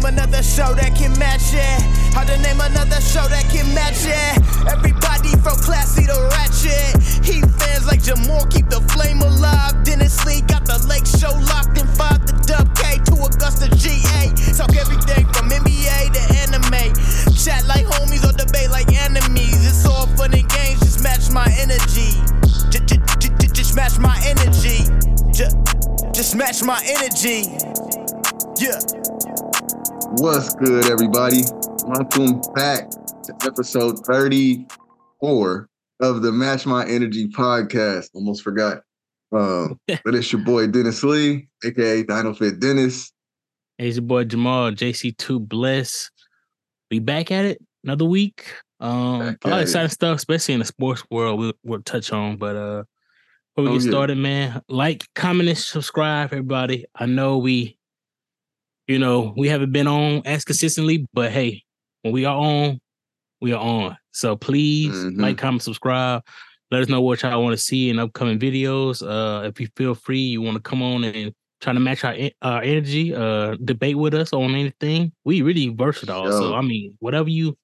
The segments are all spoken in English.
name another show that can match it? How to name another show that can match it? Everybody from classy to ratchet. Heat fans like Jamal keep the flame alive. Dennis Lee got the lake show locked in five to Dub K to Augusta GA. Talk everything from NBA to anime. Chat like homies or debate like enemies. It's all fun and games, just match my energy. Just match my energy. Just match my energy. Yeah. What's good, everybody? Welcome back to episode 34 of the Match My Energy podcast. Almost forgot. Um, but it's your boy Dennis Lee, aka Dino Fit Dennis. Hey, it's your boy Jamal, JC2 Bless. Be back at it another week. Um, a lot of it. exciting stuff, especially in the sports world. We'll, we'll touch on, but uh, before we Oh, get yeah. started, man, like, comment, and subscribe, everybody. I know we, you know, we haven't been on as consistently, but hey, when we are on, we are on. So please Mhm. like, comment, subscribe. Let us know what y'all want to see in upcoming videos. Uh, if you feel free, you want to come on and try to match our our energy, uh, debate with us on anything. We really versatile. So I mean, whatever you,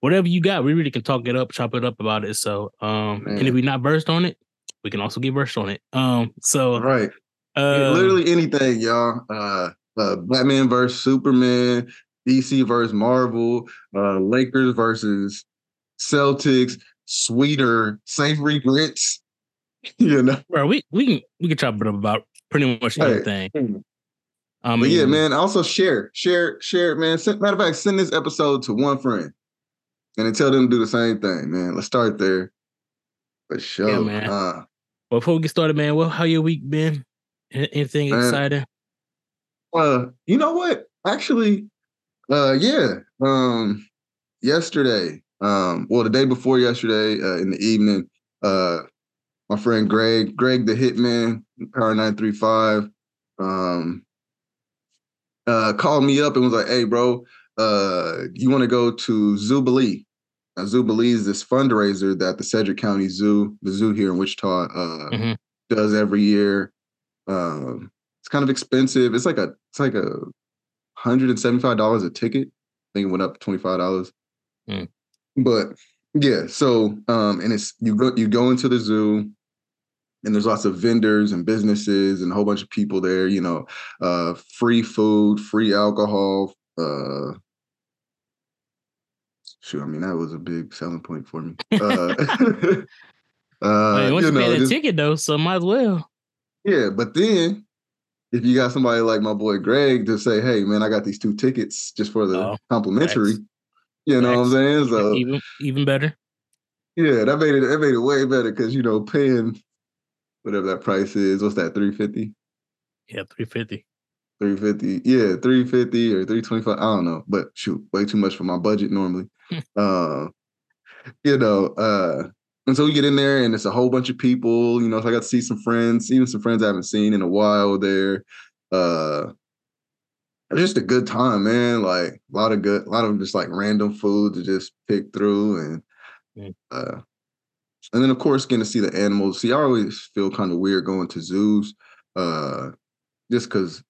whatever you got, we really can talk it up, chop it up about it. So, um, and if we're not versed on it, we can also get versed on it. Um, so right. uh, Literally anything, y'all. Uh, uh, Batman versus Superman, DC versus Marvel, uh, Lakers versus Celtics, sweeter, savory grits. You know, bro, we we can we can chop it up about pretty much anything. I mean, But yeah, man. Also share, share, share it, man. Send, matter of fact, send this episode to one friend, and then tell them to do the same thing, man. Let's start there. For sure. man. Uh, before we get started, man, well, how your week been? Anything Man. exciting? Uh, you know what? Actually, uh, yeah. Um, yesterday, um, well, the day before yesterday, uh, in the evening, uh, my friend Greg, Greg the Hitman, Power Nine Three Five, um, uh, called me up and was like, "Hey, bro, uh, you want to go to Zoobilee?" Now, Zoobilee is this fundraiser that the Sedgwick County Zoo, the zoo here in Wichita, uh, Mhm. does every year. Um, it's kind of expensive. It's like a, it's like a hundred and seventy-five dollars a ticket. I think it went up twenty-five dollars. Mm. But yeah, so um, and it's you go you go into the zoo, and there's lots of vendors and businesses and a whole bunch of people there. You know, uh, free food, free alcohol. Uh, shoot, I mean that was a big selling point for me. Uh, uh, once you you, pay the just- ticket though, so might as well. yeah, but then if you got somebody like my boy Greg to say, "Hey, man, I got these two tickets just for the Oh, complimentary," facts. you know what I'm saying? So even even better. yeah, that made it that made it way better because you know paying whatever that price is. What's that? 350 Yeah, three fifty. 350 yeah 350 or 325 i don't know but shoot way too much for my budget normally uh you know uh and so we get in there and it's a whole bunch of people you know so i got to see some friends even some friends i haven't seen in a while there uh it's just a good time man like a lot of good a lot of just like random food to just pick through and uh and then of course getting to see the animals see i always feel kind of weird going to zoos uh just because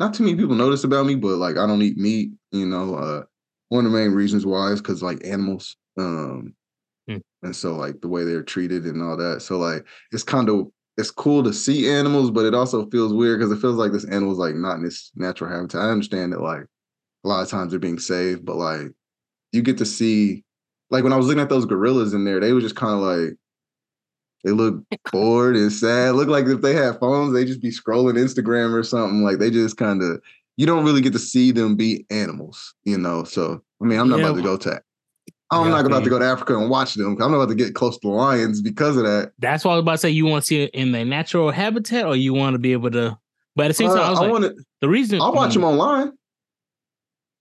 not too many people notice about me, but like I don't eat meat, you know. Uh one of the main reasons why is because like animals. Um. And so like the way they're treated and all that. So like it's kind of it's cool to see animals, but it also feels weird because it feels like this animal's like not in its natural habitat. I understand that like a lot of times they're being saved, but like you get to see like when I was looking at those gorillas in there, they were just kind of like they look bored and sad. Look like if they had phones, they just be scrolling Instagram or something. Like they just kind of you don't really get to see them be animals, you know. So I mean, I'm not Yeah, about to go to I'm not about okay. to go to Africa and watch them. I'm not about to get close to the lions because of that. That's why I was about to say you want to see it in their natural habitat, or you want to be able to. But at the same time, Uh, I was I like, the reason I'll watch them online.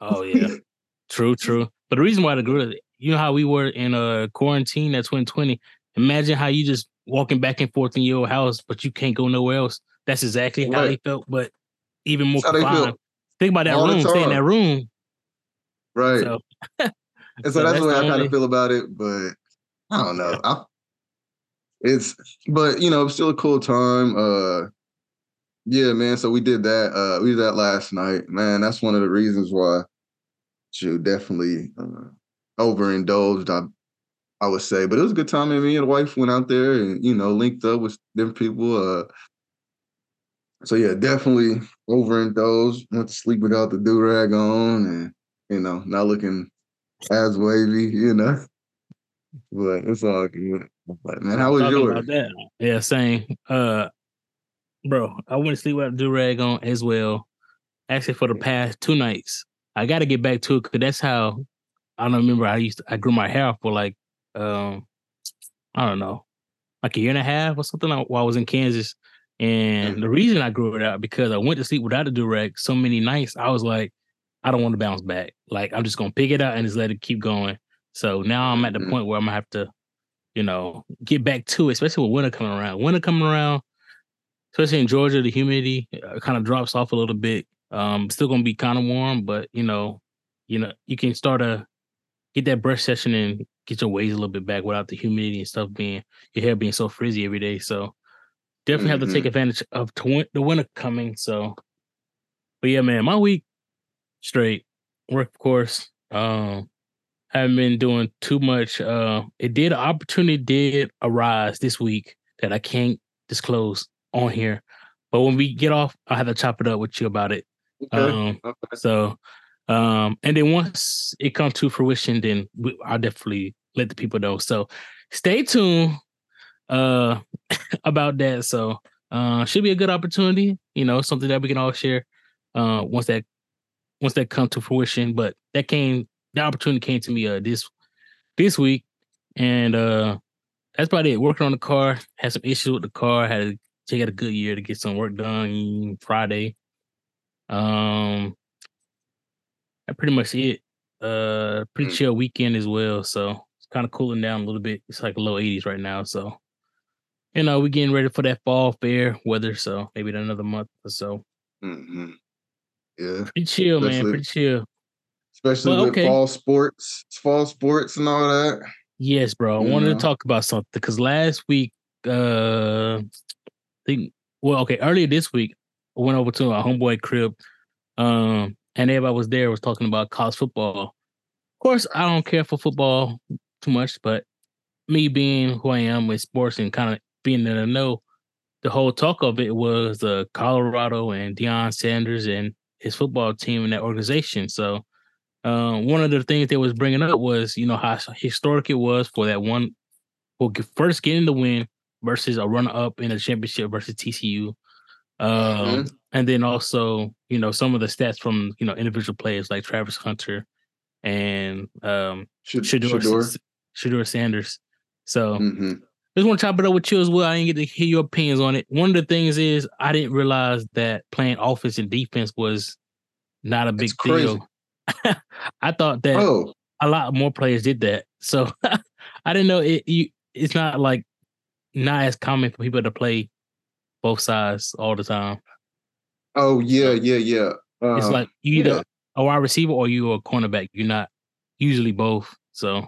Oh yeah, true, true. But the reason why the gorilla, you know how we were in a quarantine at 2020. Imagine how you just walking back and forth in your house, but you can't go nowhere else. That's exactly how they felt, but even more That's how they feel confined. Think about that all room. Stay in that room. Right. So, and so, so that's that's the way I kind of feel about it. But I don't know. I, it's but you know, it's still a cool time. Uh Yeah, man. So we did that. Uh, we did that last night, man. That's one of the reasons why you definitely uh, overindulged. I I would say, but it was a good time. And me and the wife went out there and you know linked up with different people. Uh, so yeah, definitely overindulged. Went to sleep without the do rag on, and you know not looking as wavy, you know. But it's all good. But man, how was yours? Yeah, same. Uh, bro, I went to sleep without do rag on as well. Actually, for the past two nights, I got to get back to it because that's how I don't remember. I used to, I grew my hair for like um I don't know, like a year and a half or something while I was in Kansas. And the reason I grew it out because I went to sleep without a do rag so many nights. I was like, I don't want to bounce back. Like I'm just gonna pick it out and just let it keep going. So now I'm at the Mhm. point where I'm gonna have to, you know, get back to it, especially with winter coming around. Winter coming around, especially in Georgia, the humidity uh, kind of drops off a little bit. Um, still gonna be kind of warm, but you know, you know, you can start to get that brush session and get your waves a little bit back without the humidity and stuff being your hair being so frizzy every day. So definitely have to take Mhm. advantage of tw- the winter coming. So, but yeah, man, my week straight work, of course. Um, haven't been doing too much. Uh, it did an opportunity did arise this week that I can't disclose on here, but when we get off, I have to chop it up with you about it. Okay. Um, okay. so, um, and then once it comes to fruition, then we, I'll definitely let the people know. So, stay tuned uh about that. So, uh, should be a good opportunity. You know, something that we can all share. Uh, once that once that comes to fruition, but that came the opportunity came to me uh this this week, and uh that's about it. Working on the car, had some issues with the car. Had to take out a Goodyear to get some work done Friday. Um, that pretty much it. Uh, pretty Mm. chill weekend as well. So it's kind of cooling down a little bit. It's like low 80s right now. So, you know, we're getting ready for that fall fair weather. So maybe another month or so. hmm Yeah, Pretty chill, man. Especially- Pretty chill. especially Well, with okay. fall sports, fall sports, and all that. Yes, bro. I You wanted know? to talk about something because last week, uh, I think, well, okay, earlier this week, I went over to a homeboy crib, um, and everybody was there was talking about college football. Of course, I don't care for football too much, but me being who I am with sports and kind of being in the know, the whole talk of it was uh, Colorado and Deion Sanders and his football team and that organization. So, uh, one of the things they was bringing up was, you know, how historic it was for that one, for first getting the win versus a runner up in a championship versus TCU. Um, And then also, you know, some of the stats from, you know, individual players like Travis Hunter and um, Shador, Shador. Shador Sanders. So, hmm just want to chop it up with you as well. I didn't get to hear your opinions on it. One of the things is I didn't realize that playing offense and defense was not a big deal. I thought that Oh, a lot more players did that. So I didn't know it. You, it's not like not as common for people to play both sides all the time. oh yeah, yeah, yeah. Uh, It's like you either yeah. a wide receiver or you are a cornerback. You're not usually both. So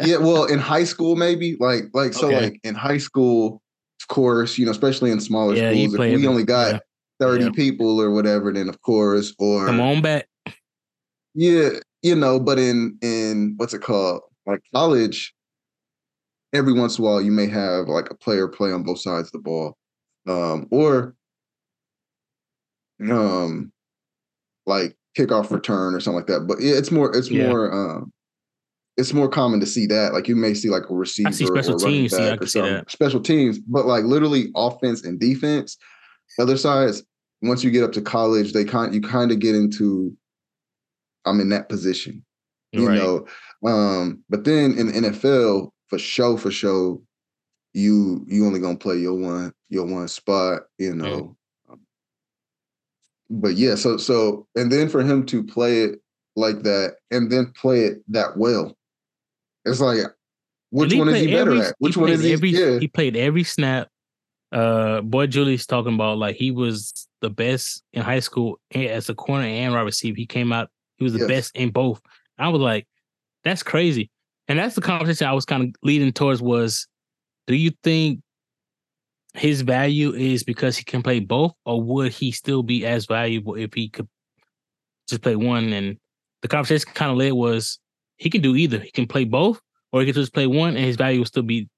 yeah. Well, in high school, maybe like like so, Okay. like in high school, of course, you know, especially in smaller Yeah, schools, if we only got yeah. thirty Yeah. people or whatever, then of course, or come on back. Yeah, you know, but in in what's it called? Like college, every once in a while you may have like a player play on both sides of the ball. Um, or um like kickoff return or something like that. But yeah, it's more it's more um it's more common to see that. Like you may see like a receiver special or running teams, yeah, I can see that. Special teams, but like literally offense and defense. Other sides, once you get up to college, they kind you kind of get into I'm in that position you right. know. Um, but then in the NFL, for show, for show, you you only gonna play your one your one spot, you know. But yeah, so so and then for him to play it like that and then play it that well, it's like which one is he better every- at? Which one is he? Every, yeah, He played every snap. Uh, boy, Julie's talking about like he was the best in high school as a corner and wide receiver. He came out. He was the Yes. best in both. I was like, that's crazy. And that's the conversation I was kind of leading towards was, do you think his value is because he can play both, or would he still be as valuable if he could just play one? And the conversation kind of led was he can do either. He can play both, or he can just play one, and his value will still be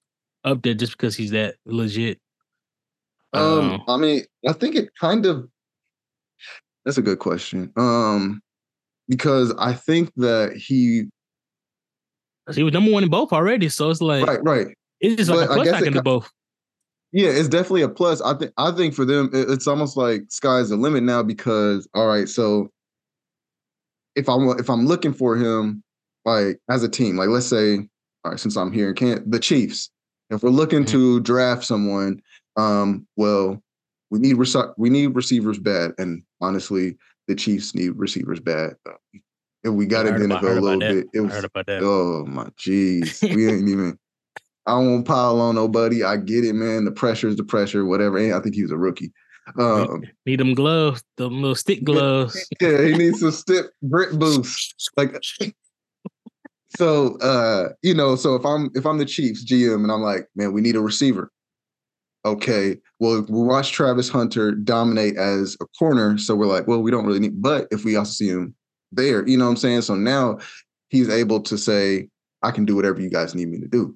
up there just because he's that legit. Um, I mean, I think it kind of that's a good question. Um, because I think that he he was number one in both already, so it's like right, right. It's just like but a plus I, I can do both. Yeah, it's definitely a plus. I think I think for them, it's almost like sky's the limit now because all right, so if I'm if I'm looking for him, like as a team, like let's say, all right, since I'm here in Can't the Chiefs, if we're looking mm-hmm. to draft someone, um, well, we need we need receivers bad, and honestly, the Chiefs need receivers bad. If we got it in a little bit, it was oh my jeez, we ain't even. I don't pile on nobody. I get it, man. The pressure is the pressure, whatever. And I think he was a rookie. Um, need them gloves, the little stick gloves. Yeah, he needs some stick grip boost. Like so uh, you know, so if I'm if I'm the Chiefs GM and I'm like, man, we need a receiver. Okay, well, we watch Travis Hunter dominate as a corner, so we're like, well, we don't really need. But if we also see him there, you know what I'm saying? So now he's able to say, I can do whatever you guys need me to do.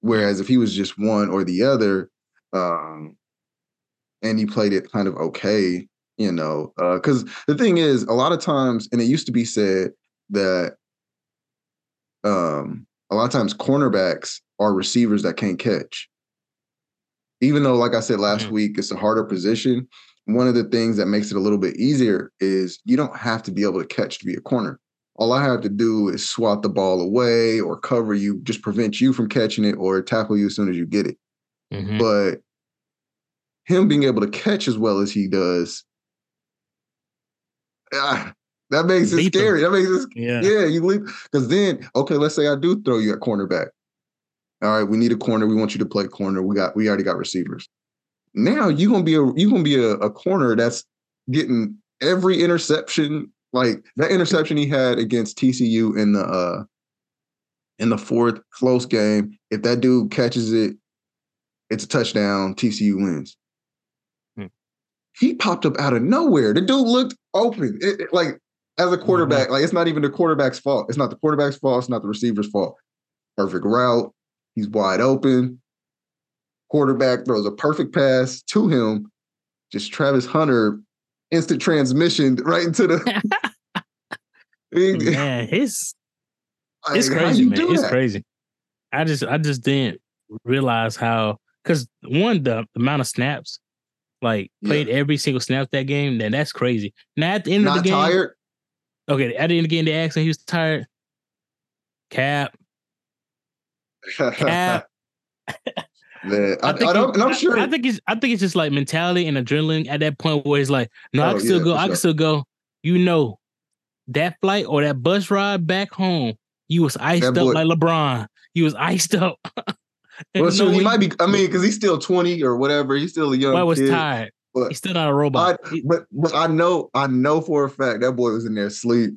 Whereas if he was just one or the other, um, and he played it kind of okay, you know, because uh, the thing is, a lot of times, and it used to be said that um, a lot of times cornerbacks are receivers that can't catch. Even though, like I said last mm-hmm. week, it's a harder position. One of the things that makes it a little bit easier is you don't have to be able to catch to be a corner. All I have to do is swat the ball away or cover you, just prevent you from catching it or tackle you as soon as you get it. Mm-hmm. But him being able to catch as well as he does, that makes it scary. That makes it yeah. yeah, you leave because then okay, let's say I do throw you at cornerback. All right, we need a corner. We want you to play corner. We got we already got receivers. Now you're gonna be a you're gonna be a, a corner that's getting every interception, like that interception he had against TCU in the uh in the fourth close game. If that dude catches it, it's a touchdown. TCU wins. Hmm. He popped up out of nowhere. The dude looked open. It, it, like as a quarterback, mm-hmm. like it's not even the quarterback's fault. It's not the quarterback's fault. It's not the receiver's fault. Perfect route. He's wide open. Quarterback throws a perfect pass to him. Just Travis Hunter, instant transmission right into the. man, his it's crazy, man. It's that? crazy. I just I just didn't realize how because one the, the amount of snaps like played yeah. every single snap that game. Then that's crazy. Now at the end Not of the game, tired. Okay, at the end of the game, they asked him he was tired. Cap. Cap. Man, I, I, think I don't, I'm sure. I, I, think it's. I think it's just like mentality and adrenaline at that point where it's like, no, oh, I can still yeah, go. I can still go. You know, that flight or that bus ride back home, you was iced that up boy, like LeBron. You was iced up. well, so he might be. I mean, because he's still 20 or whatever. He's still a young. Boy was kid. tired. But he's still not a robot. I, but but I know I know for a fact that boy was in there asleep.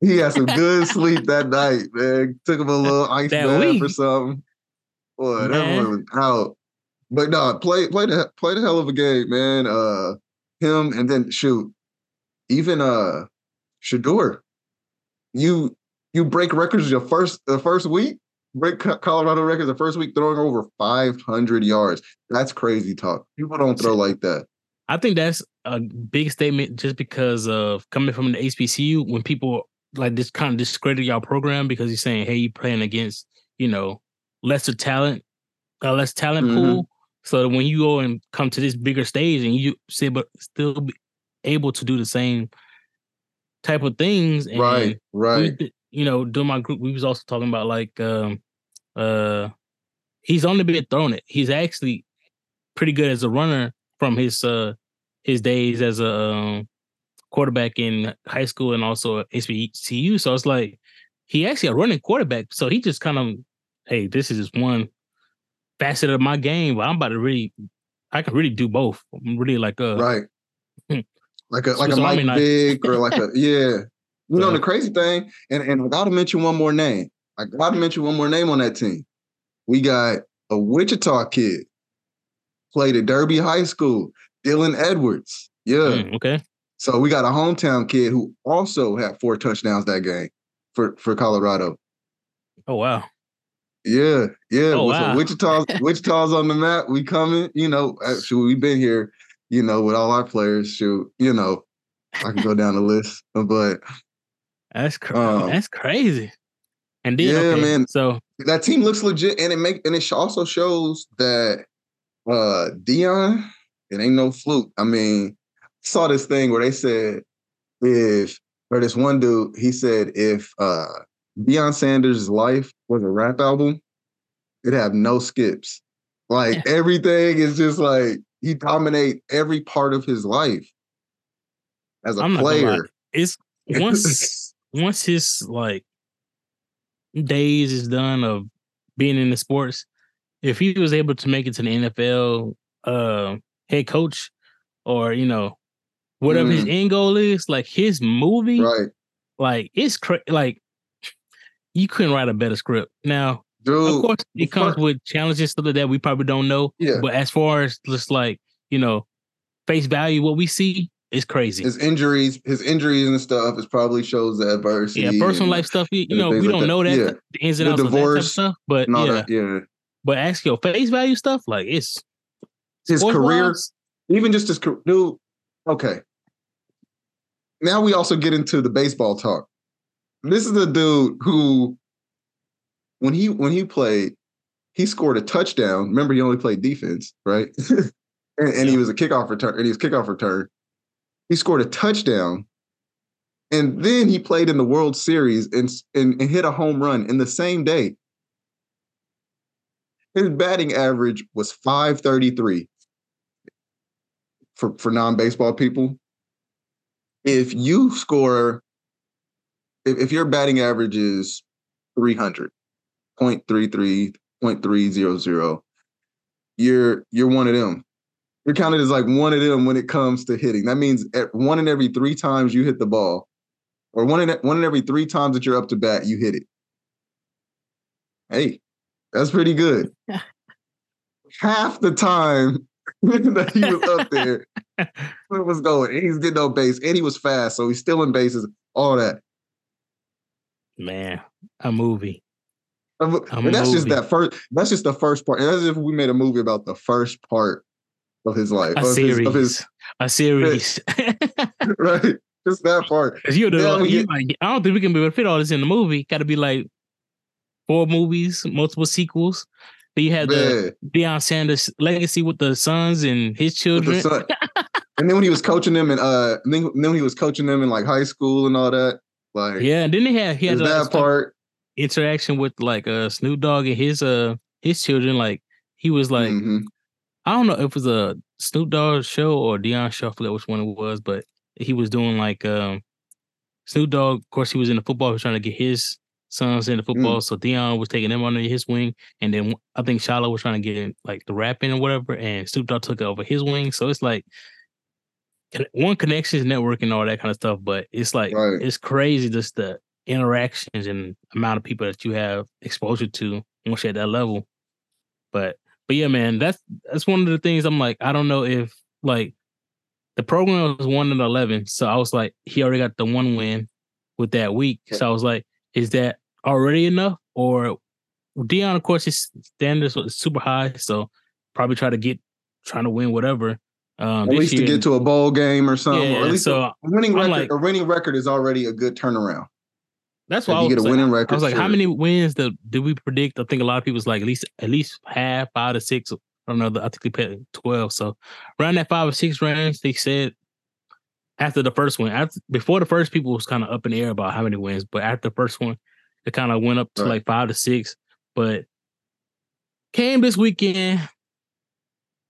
He had some good sleep that night, man. Took him a little ice bath or something. Boy, man. that boy was out. But no, play play the play the hell of a game, man. Uh him and then shoot, even uh Shedeur, you you break records your first the first week, break Colorado records the first week throwing over 500 yards. That's crazy talk. People don't throw like that. I think that's a big statement just because of coming from the HBCU when people like this kind of discredit y'all program because he's saying, hey, you're playing against, you know, lesser talent, a less talent mm-hmm. pool. So when you go and come to this bigger stage and you say, but still be able to do the same type of things. And right, right. We, you know, during my group, we was also talking about like um uh he's only been thrown it. He's actually pretty good as a runner from his uh his days as a um, quarterback in high school and also at HBCU. So it's like he actually a running quarterback. So he just kind of, hey, this is just one facet of my game, but I'm about to really, I can really do both. I'm really like a right, like a like a Mike Vick or like a yeah. You know the crazy thing, and and I gotta mention one more name. I gotta mention one more name on that team. We got a Wichita kid played at Derby High School. Dylan Edwards. Yeah. Mm, okay. So we got a hometown kid who also had four touchdowns that game for for Colorado. Oh wow. Yeah, yeah. Oh, so. Wichita's Wichita's on the map. We coming. You know, actually, we've been here. You know, with all our players. Shoot, you know, I can go down the list, but That's cr- Um, that's crazy. And then yeah, okay, man. So that team looks legit, and it make and it also shows that uh Deion, it ain't no fluke. I mean, I saw this thing where they said if or this one dude, he said if uh Deion Sanders' life was a rap album, it'd have no skips. Like everything is just like he dominate every part of his life as a I'm not gonna lie. player. it's once once his like days is done of being in the sports, if he was able to make it to the NFL uh head coach or you know whatever his end goal is, like his movie, Mm. right. like it's cra- like you couldn't write a better script. Now, Dude, of course, it comes with challenges stuff like that we probably don't know. Yeah. But as far as just like you know, face value, what we see is crazy. his injuries, his injuries and stuff, is probably shows the adversity. yeah, personal and- life stuff. You, you know, we like don't that. know that Yeah. the ins and The outs of that type of divorce stuff. But yeah, that. Yeah. but ask your face value stuff. Like it's His career, even just his career, dude. Okay. Now we also get into the baseball talk. This is the dude who, when he when he played, he scored a touchdown. Remember, he only played defense, right? and, and he was a kickoff return. And he was kickoff return. He scored a touchdown, and then he played in the World Series and and, and hit a home run in the same day. His batting average was 533 for, for non-baseball people. If you score, if, if your batting average is 300, 0.33, 0.300, you're you're one of them. You're counted as like one of them when it comes to hitting. That means at one in every three times you hit the ball, or one in one in every three times that you're up to bat, you hit it. Hey, that's pretty good. Half the time that he was up there, it was going. And he's getting on base, and he was fast, so he's still in bases. All that. man, a movie. And A that's just movie. that first. That's just the first part. And that's if we made a movie about the first part of his life, A of his, series. of his a series. right. Just that part. Cause you're the Yeah, you you- like I don't think we can be able to fit all this in the movie. Got to be like four movies, multiple sequels. Then you the Man, Deion Sanders legacy with the sons and his children. the son. and then when he was coaching them, and uh, then, then when he was coaching them in like high school and all that, like Yeah, and then they had he had like, that part. interaction with like uh Snoop Dogg and his uh his children. Like he was like Mhm. I don't know if it was a Snoop Dogg show or Deion show. I forget which one it was, but he was doing like um Snoop Dogg. Of course, he was in the football. He was trying to get his sons into mm. football. So Deion was taking them under his wing, and then I think Shiloh was trying to get in, like the rapping or whatever, and Snoop Dogg took over his wing. So it's like one connections, networking, all that kind of stuff. But it's like Right. it's crazy just the interactions and amount of people that you have exposure to once you're at that level. But but yeah, man, that's that's one of the things I'm like, I don't know if like the program was one and eleven. So I was like, he already got the one win with that week. So I was like, is that already enough? Or Deion, of course, his standards was super high. So probably try to get trying to win whatever. Um At least to get to a bowl game or something. or Yeah, at least so a winning I'm record. like- a winning record is already a good turnaround. that's why I you was get a like, winning record, I was like, how many wins do, do we predict? I think a lot of people people's like at least at least half, five to six. I don't know. I think they put twelve. So around that five or six range, they said after the first one, after before the first people was kind of up in the air about how many wins, but after the first one, it kind of went up to Right. like five to six. But came this weekend,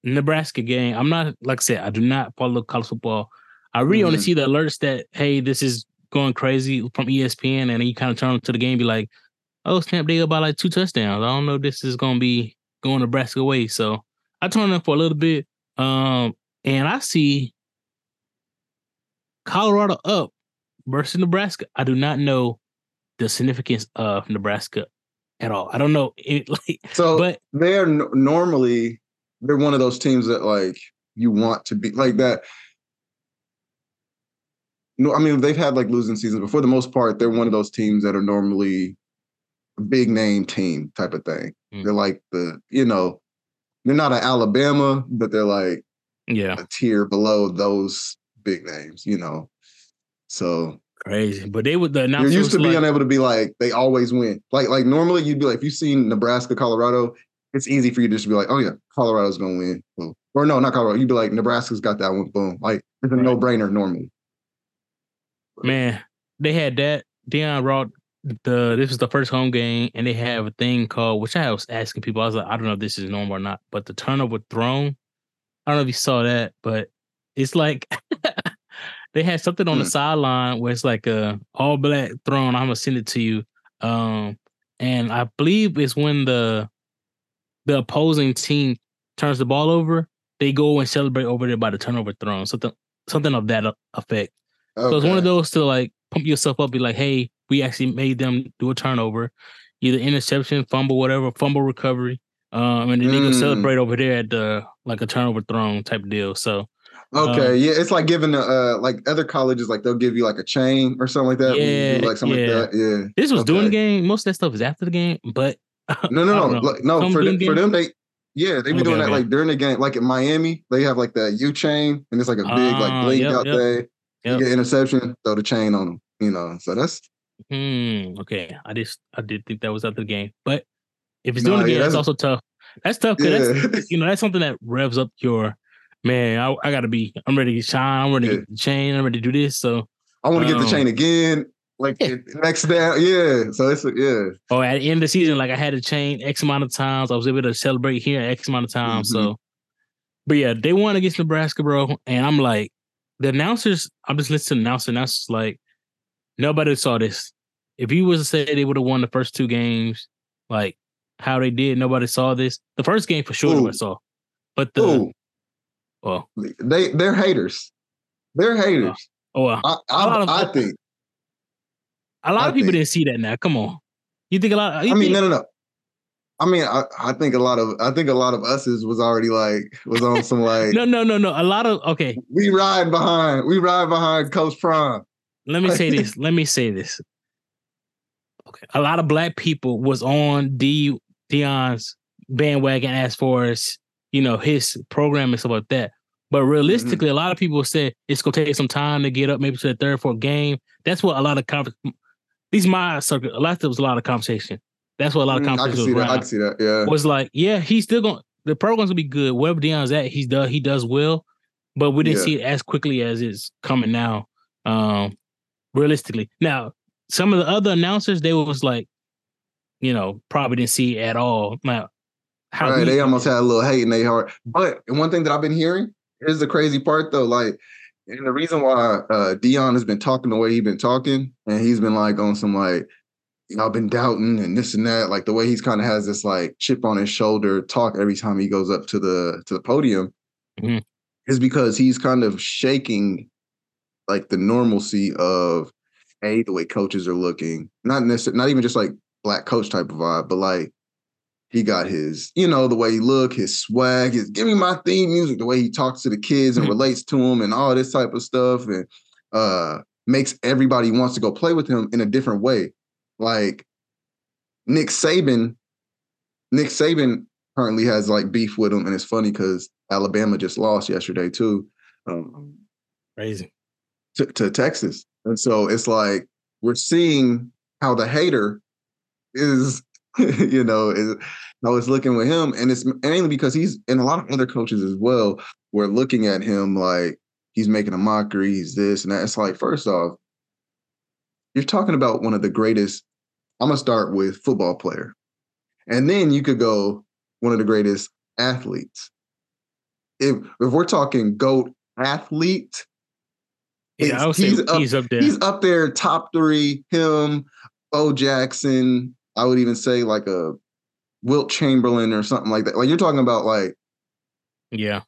Nebraska game. I'm not like I said, I do not follow college football. I really only Mhm. see the alerts that hey, this is going crazy from ESPN, and then you kind of turn to the game, be like, oh snap, they got by like two touchdowns. I don't know if this is gonna be going Nebraska way. So I turned up for a little bit, um, and I see Colorado up versus Nebraska. I do not know the significance of Nebraska at all. I don't know it like So but they're n- normally they're one of those teams that like you want to be like that. No, I mean they've had like losing seasons, but for the most part, they're one of those teams that are normally a big name team type of thing. Mm. They're like the, you know, they're not an Alabama, but they're like yeah a tier below those big names, you know. So crazy, but they would the You're used to like, being able to be like they always win. Like like normally you'd be like if you've seen Nebraska, Colorado, it's easy for you to just to be like, oh yeah, Colorado's gonna win. Boom. Or no, not Colorado. You'd be like Nebraska's got that one. Boom. Like it's a no brainer normally. Man, they had that. Deion Roth the this was the first home game, and they have a thing called which I was asking people. I was like, I don't know if this is normal or not, but the turnover throne. I don't know if you saw that, but it's like they had something on mm. the hmm. sideline where it's like a all black throne. I'm gonna send it to you. Um, and I believe it's when the the opposing team turns the ball over, they go and celebrate over there by the turnover throne. Something something of that effect. Okay. So it's one of those to like pump yourself up, be like, hey, we actually made them do a turnover, either interception, fumble, whatever, fumble recovery. Um, and then mm. they go celebrate over there at the like a turnover throne type deal. So Okay, um, yeah, it's like giving uh like other colleges like they'll give you like a chain or something like that. Yeah, like something yeah. like that. Yeah. This was okay. during the game. Most of that stuff is after the game, but no, no, no, like, no. Some for them, for them, they yeah, they be okay, doing that okay. like during the game. Like in Miami, they have like that U chain, and it's like a big like ah, blink yep, out yep, there. Yep. You get interception, throw the chain on them. You know, so that's Hmm. Okay. I just I did think that was after the game, but if it's doing it again, yeah, that's, that's, also tough. That's tough because yeah. that's you know that's something that revs up your man. I, I got to be. I'm ready to shine. I'm ready yeah. to get the chain. I'm ready to do this. So I want to um, get the chain again. Like yeah. next down, yeah. So it's yeah. Oh, at the end of the season, like I had a chain X amount of times. I was able to celebrate here X amount of times. Mm-hmm. So, but yeah, they won against Nebraska, bro. And I'm like, the announcers. I'm just listening to the announcer. Announcers like, Nobody saw this. If you was to say they would have won the first two games, like how they did, nobody saw this. The first game for sure, I saw. But the Ooh. Well, they they're haters. They're oh, haters. Oh, well, I, I, of, I, think a lot I of people think. didn't see that. Now, come on. You think a lot? I mean, no, no, no. I mean, I, I think a lot of I think a lot of us's was already like was on some like no no no no a lot of okay we ride behind we ride behind Coach Prime let me say this. Let me say this. Okay. A lot of black people was on D Deion's bandwagon as far as you know his program and stuff like that. But realistically, mm-hmm. a lot of people said it's gonna take some time to get up, maybe to the third, fourth game. That's what a lot of con- these my circle. A lot of there was a lot of conversation. That's what a lot of conversation mm, I can see was that. I can see that. Yeah, was like, yeah, he's still going. The program's gonna be good. Wherever Deion's at, he's does he does well, but we didn't yeah. see it as quickly as it's coming now. Um, realistically. Now, some of the other announcers, they was like, you know, probably didn't see it at all. Now, how right, they almost had a little hate in their heart. But one thing that I've been hearing is the crazy part though, like, and the reason why uh Deion has been talking the way he's been talking, and he's been like on some like, you know, I've been doubting and this and that, like the way he's kind of has this like chip on his shoulder talk every time he goes up to the to the podium, mm-hmm. is because he's kind of shaking like the normalcy of a the way coaches are looking, not necessarily not even just like black coach type of vibe, but like he got his, you know, the way he look, his swag, his give me my theme music, the way he talks to the kids and relates to them and all this type of stuff, and uh makes everybody wants to go play with him in a different way. Like Nick Saban, Nick Saban currently has like beef with him, and it's funny because Alabama just lost yesterday too. Um, Crazy to, to Texas. And so it's like we're seeing how the hater is, you know, how it's looking with him. And it's mainly because he's and a lot of other coaches as well were looking at him like he's making a mockery, he's this and that. It's like, first off, you're talking about one of the greatest. I'm gonna start with football player. And then you could go one of the greatest athletes. If if we're talking GOAT athlete, yeah, I he's, up, he's up there. He's up there, top three. Him, Bo Jackson. I would even say like a Wilt Chamberlain or something like that. Like you're talking about like, yeah,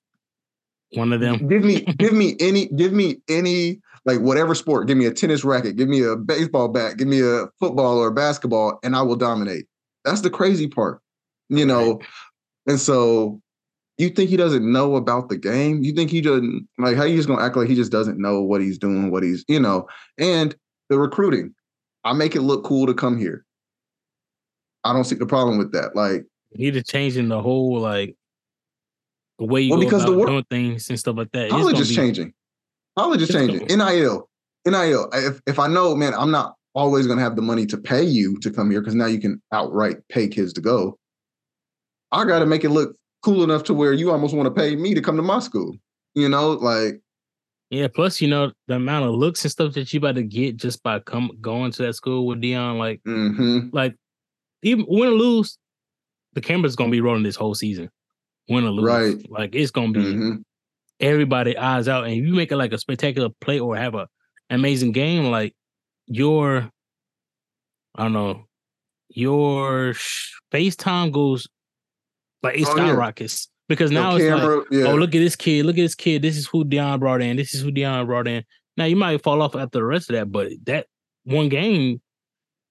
one of them. Give me, give me any, give me any like whatever sport. Give me a tennis racket. Give me a baseball bat. Give me a football or a basketball, and I will dominate. That's the crazy part, you know. Right. And so you think he doesn't know about the game? You think he doesn't like how you just gonna act like he just doesn't know what he's doing, what he's you know, and the recruiting. I make it look cool to come here. I don't see the problem with that. Like he just changing the whole like the way you Well, because the wor- doing things and stuff like that. College is be- changing. College is changing. gonna- NIL. NIL. If if I know, man, I'm not always gonna have the money to pay you to come here because now you can outright pay kids to go. I gotta make it look cool enough to where you almost want to pay me to come to my school. You know, like Yeah, plus you know the amount of looks and stuff that you about to get just by come going to that school with Deion. Like, hmm like even win or lose, the camera's gonna be rolling this whole season. Win or lose, Right. Like it's gonna be hmm everybody eyes out, and if you make it like a spectacular play or have a amazing game, like your, I don't know, your FaceTime goes like it Oh, yeah. skyrockets because now Now it's like yeah. oh, look at this kid, look at this kid. This is who Deion brought in. This is who Deion brought in. Now you might fall off after the rest of that, but that one game,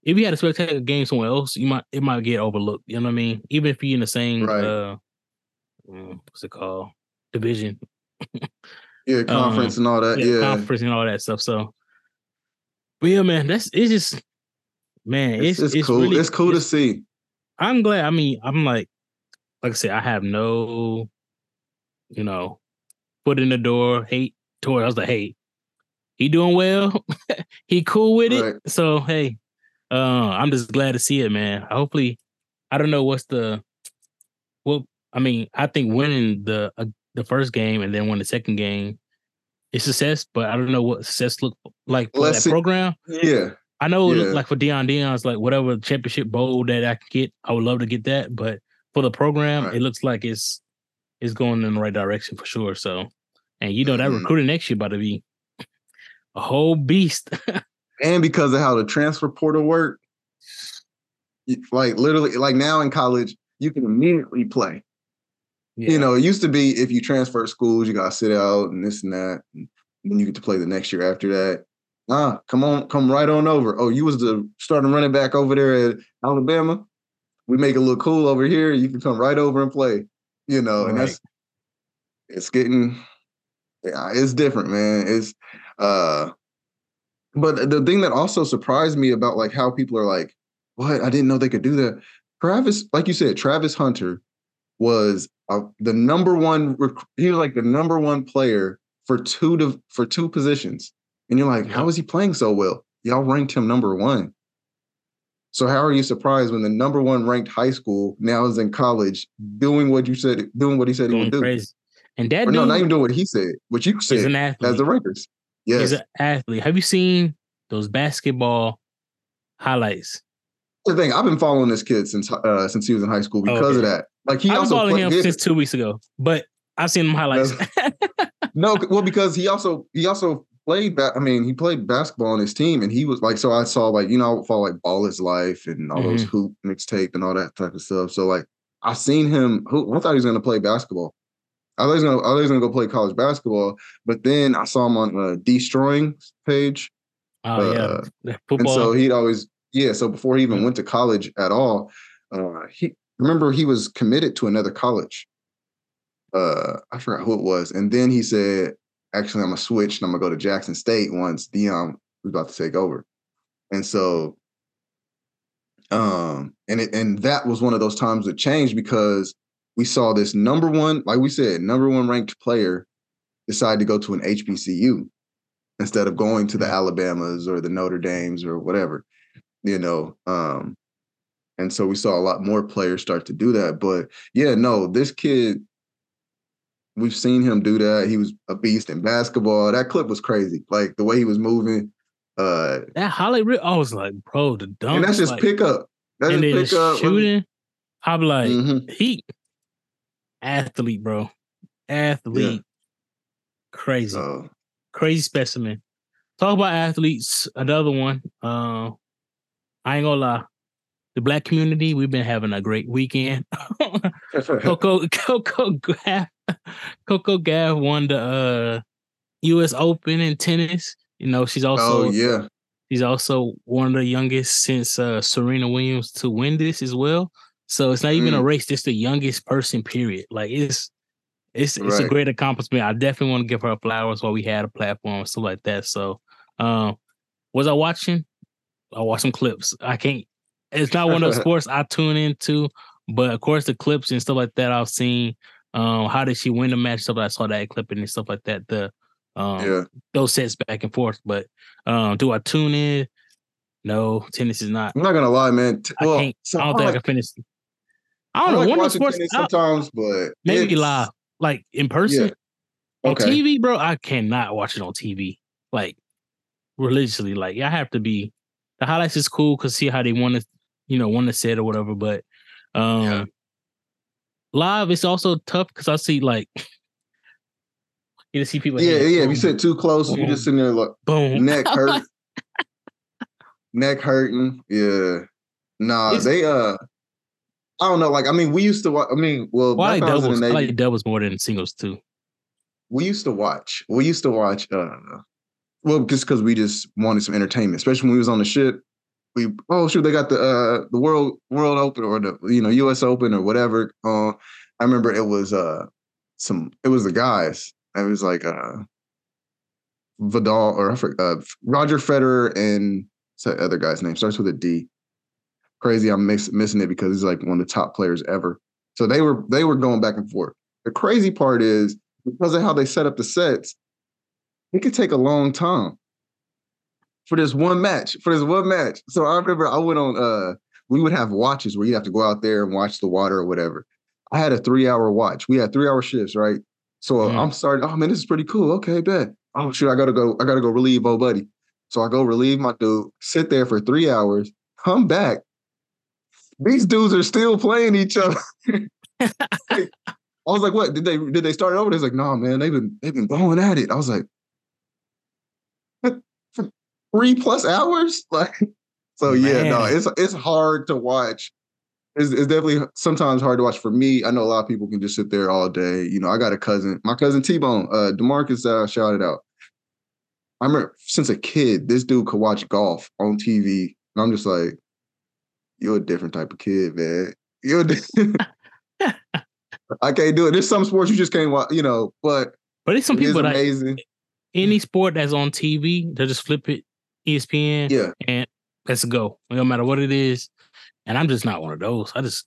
if you had a spectacular game somewhere else, you might it might get overlooked. You know what I mean? Even if you're in the same Right. uh mm, what's it called? Division. yeah, conference and all that. Yeah, Yeah. conference and all that stuff. So but yeah, man, that's it's just man, It's, it's it's, cool. really- it's cool to see. I'm glad. I mean, I'm like, like I said, I have no, you know, foot in the door, hate toward. I was like, hey, he doing well. he cool with it. So hey, uh, I'm just glad to see it, man. Hopefully, I don't know what's the, well, I mean, I think winning the uh, the first game and then win the second game is success, but I don't know what success look like for Let's that see. program. Yeah. I know, Yeah. like for Deion Deion's, like whatever championship bowl that I can get, I would love to get that. But for the program, Right. it looks like it's it's going in the right direction for sure. So, and you know that Mhm. recruiting next year about to be a whole beast. and because of how the transfer portal work, y- like literally, like now in college, you can immediately play. You know, it used to be if you transfer schools, you gotta sit out and this and that, and then you get to play the next year after that. Ah, come on, come right on over. Oh, you was the starting running back over there at Alabama. We make it look cool over here. You can come right over and play. You know, and that's it's getting yeah, it's different, man. It's uh but the thing that also surprised me about like how people are like, what? I didn't know they could do that. Travis, like you said, Travis Hunter was uh, the number one. rec- He was like the number one player for two to for two positions, and you're like, how is he playing so well? Y'all ranked him number one. So how are you surprised when the number one ranked high school now is in college doing what you said, doing what he said he going would do? crazy. And that Or dude no, not even doing what he said, what you said as the rankers. He's Yes. an athlete. Have you seen those basketball highlights? the thing. I've been following this kid since uh since he was in high school because of Okay. that. Like he I've been also following played, him since two weeks ago, but I've seen him highlights. no, well because he also he also played. Ba- I mean, he played basketball on his team, and he was like. So I saw like you know I would follow like Ballislife and all those Mm-hmm. hoop mixtape and all that type of stuff. So like I seen him. Who I thought he was going to play basketball. I was gonna I was to go play college basketball. But then I saw him on uh, Destroying page. oh yeah, Uh, The And so he'd always, yeah. So before he even went to college at all, uh, he remember he was committed to another college. Uh, I forgot who it was, and then he said, "Actually, I'm gonna switch and I'm gonna go to Jackson State once Deion was about to take over." And so, um, and it, and that was one of those times that changed because we saw this number one, like we said, number one ranked player decide to go to an HBCU instead of going to the Alabamas or the Notre Dames or whatever, you know. Um, and so we saw a lot more players start to do that. But yeah, no, this kid, we've seen him do that. He was a beast in basketball. That clip was crazy. Like the way he was moving. Uh, that reel, I was like, bro, the dunk. and that's just like, pickup. That's just pickup. shooting. I'm like, Mhm. he athlete, bro, athlete, crazy, So, crazy specimen. Talk about athletes. Another one. Uh, I ain't gonna lie. The black community, we've been having a great weekend. Coco Coco Gauff Coco Gauff won the uh US Open in tennis. You know, she's also oh yeah. she's also one of the youngest since uh Serena Williams to win this as well. So it's not even a Mm. race, just the youngest person, period. Like it's it's it's a great accomplishment. I definitely want to give her flowers while we had a platform and stuff like that. So, um, was I watching? I watched some clips. I can't. It's not one of those sports I tune into, but of course the clips and stuff like that I've seen. Um, how did she win the match? Stuff I saw that clip and stuff like that. The um, yeah. those sets back and forth. But um, do I tune in? No, tennis is not. I'm not gonna lie, man. T- I well, can't. so I don't I think I like, can finish. I I don't know. like One of the watching sports sometimes, but maybe live, like in person. Yeah. On TV, bro, I cannot watch it on TV like religiously. Like I have to be the highlights is cool because see how they want to, you know, want to set or whatever. But um Yeah. live it's also tough because I see like you see people. Yeah, yeah. If you sit too close, you just sitting there like boom, neck hurt, neck hurting. Yeah. Nah, It's- they uh I don't know. Like, I mean, we used to watch. I mean, well, Well, I like doubles. I like doubles more than singles too. we used to watch. We used to watch. uh Well, just because we just wanted some entertainment, especially when we was on the ship. We oh shoot, they got the uh the world world open or the you know U.S. Open or whatever. Uh, I remember it was uh some it was the guys. It was like uh Vidal or uh, Roger Federer and what's that other guy's name starts with a D. Crazy, I'm mix, missing it because he's like one of the top players ever. So they were they were going back and forth. The crazy part is because of how they set up the sets, it could take a long time for this one match. For this one match. So I remember I went on. uh We would have watches where you have to go out there and watch the water or whatever. I had a three hour watch. We had three hour shifts, right? So uh, Mm. I'm starting. Oh man, this is pretty cool. Okay, bet. Oh shoot, I gotta go. I gotta go relieve old buddy. So I go relieve my dude. Sit there for three hours. Come back. These dudes are still playing each other. I was like, "What did they did they start it over?" They're like, "No, man, they've been they've been going at it." I was like, "What? For three plus hours?" Like, so yeah, no, it's it's hard to watch. It's, it's definitely sometimes hard to watch for me. I know a lot of people can just sit there all day. You know, I got a cousin, my cousin T Bone, uh, Demarcus, uh, shouted out. I remember since a kid, this dude could watch golf on TV, and I'm just like, "You're a different type of kid, man. You're." I can't do it. There's some sports you just can't watch, you know, but But it's some people that amazing. any sport that's on TV, they'll just flip it ESPN Yeah. and let's go. No matter what it is. And I'm just not one of those. I just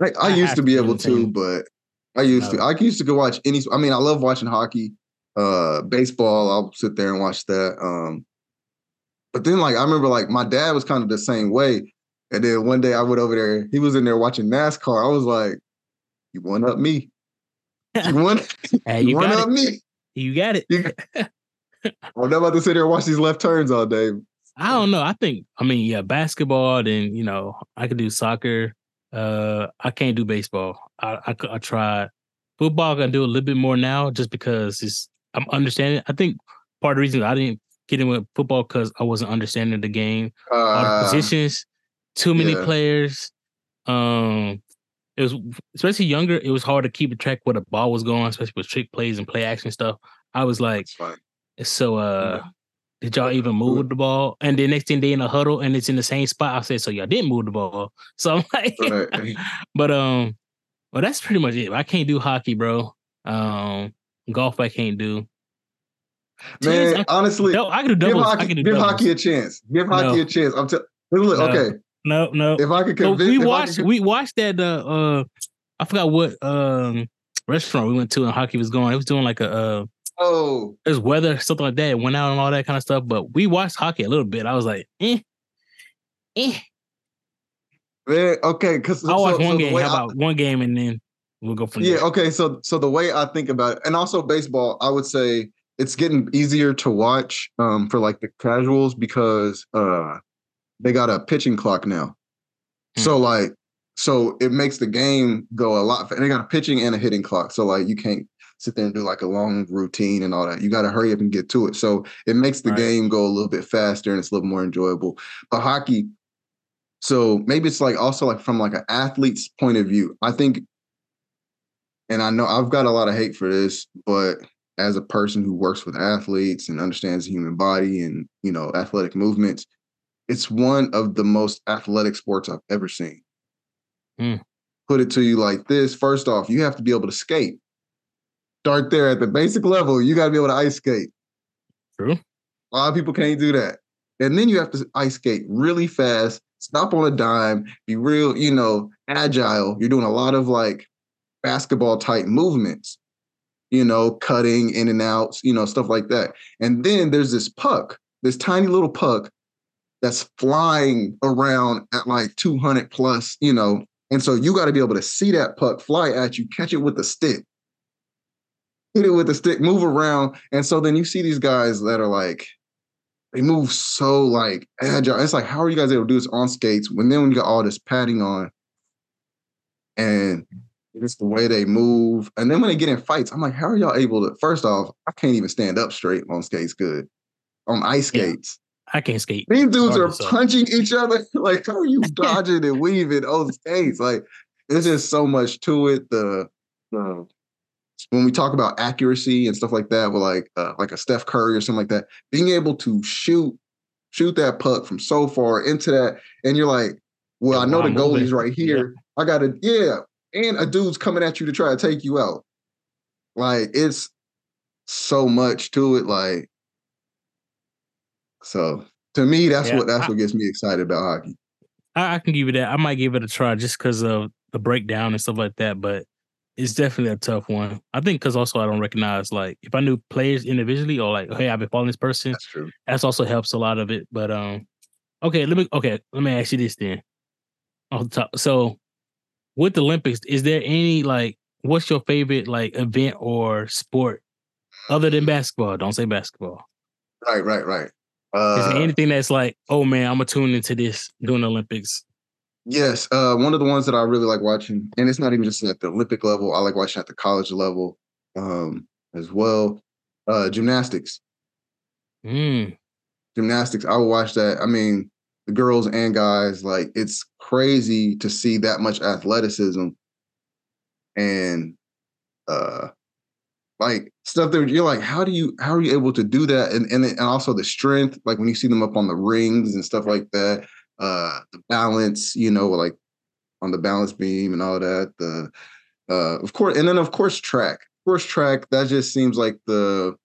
Like, I, I used to to be be able to, but I used to. I used to go watch any. I mean, I love watching hockey, uh, baseball. I'll sit there and watch that. Um, but then, like, I remember, like, my dad was kind of the same way. And then one day I went over there. He was in there watching NASCAR. I was like, "You one up me? You one? hey, you you one up it. me? You got it. You, I'm not about to sit there and watch these left turns all day." I don't know. I think I mean, yeah, basketball, then you know, I could do soccer. Uh I can't do baseball. I I, I tried. Football I can do a little bit more now just because it's I'm understanding. I think part of the reason I didn't get in with football because I wasn't understanding the game. all the Uh, positions, too many yeah. players. Um, it was especially younger. It was hard to keep a track where the ball was going, especially with trick plays and play action stuff. I was like, so uh, did y'all even move the ball? And then next thing they in a huddle and it's in the same spot. I said, so y'all didn't move the ball. So I'm like, Right. but um, well, that's pretty much it. I can't do hockey, bro. Um, golf I can't do. Tennis, Man, I, honestly, no, I can do give doubles. I hockey, can do give doubles. hockey a chance. Give hockey No. a chance. I'm telling. Look, No. okay. No, no. If I could So we watched could- we watched that uh, uh I forgot what um restaurant we went to and hockey was going. It was doing like a uh oh, it was weather, something like that. It went out and all that kind of stuff. But we watched hockey a little bit. I was like, eh, eh. man, okay, because I'll watch one the game. How I- about one game and then we'll go from yeah, there. okay. So so the way I think about it, and also baseball, I would say it's getting easier to watch um for like the casuals because uh they got a pitching clock now. So Hmm. like so it makes the game go a lot. And they got a pitching and a hitting clock. So like you can't sit there and do like a long routine and all that. You got to hurry up and get to it. So it makes the Right. game go a little bit faster and it's a little more enjoyable. But hockey, so maybe it's like also like from like an athlete's point of view. I think, and I know I've got a lot of hate for this, but as a person who works with athletes and understands the human body and you know athletic movements, it's one of the most athletic sports I've ever seen. Hmm. Put it to you like this: first off, you have to be able to skate. Start there at the basic level. You got to be able to ice skate. True. A lot of people can't do that. And then you have to ice skate really fast, stop on a dime, be real, you know, agile. You're doing a lot of like basketball type movements, you know, cutting in and out, you know, stuff like that. And then there's this puck, this tiny little puck that's flying around at like 200 plus, you know. And so you got to be able to see that puck fly at you, catch it with the stick, hit it with the stick, move around. And so then you see these guys that are like, they move so like agile. It's like, how are you guys able to do this on skates when then when you got all this padding on and it's the way they move. And then when they get in fights, I'm like, how are y'all able to? First off, I can't even stand up straight on skates good. On ice skates. I can't skate. These dudes are punching each other. Like, how are you dodging and weaving on skates? Like, there's just so much to it. The, the when we talk about accuracy and stuff like that, with like uh, like a Steph Curry or something like that, being able to shoot shoot that puck from so far into that, and you're like, well, I know the goalie's right here. Yeah. I got to, yeah, and a dude's coming at you to try to take you out. Like it's so much to it. Like so, to me, that's yeah, what that's I, what gets me excited about hockey. I, I can give you that. I might give it a try just because of the breakdown and stuff like that. But it's definitely a tough one. I think because also I don't recognize like if I knew players individually or like hey I've been following this person. That's true. That's also helps a lot of it. But um, okay, let me okay let me ask you this then. Off the top, so with the Olympics, is there any like what's your favorite like event or sport other than basketball? Don't say basketball. Right, right, right. Uh, is there uh anything that's like, oh man, I'm gonna tune into this during the Olympics? Yes, uh, one of the ones that I really like watching, and it's not even just at the Olympic level. I like watching at the college level um, as well. Uh, gymnastics. Mm. Gymnastics. I will watch that. I mean, the girls and guys, like it's crazy to see that much athleticism and uh like stuff that you're like, how do you how are you able to do that? And and and also the strength, like when you see them up on the rings and stuff like that uh the balance, you know, like on the balance beam and all that. The uh of course, and then of course track. Of course, track, that just seems like the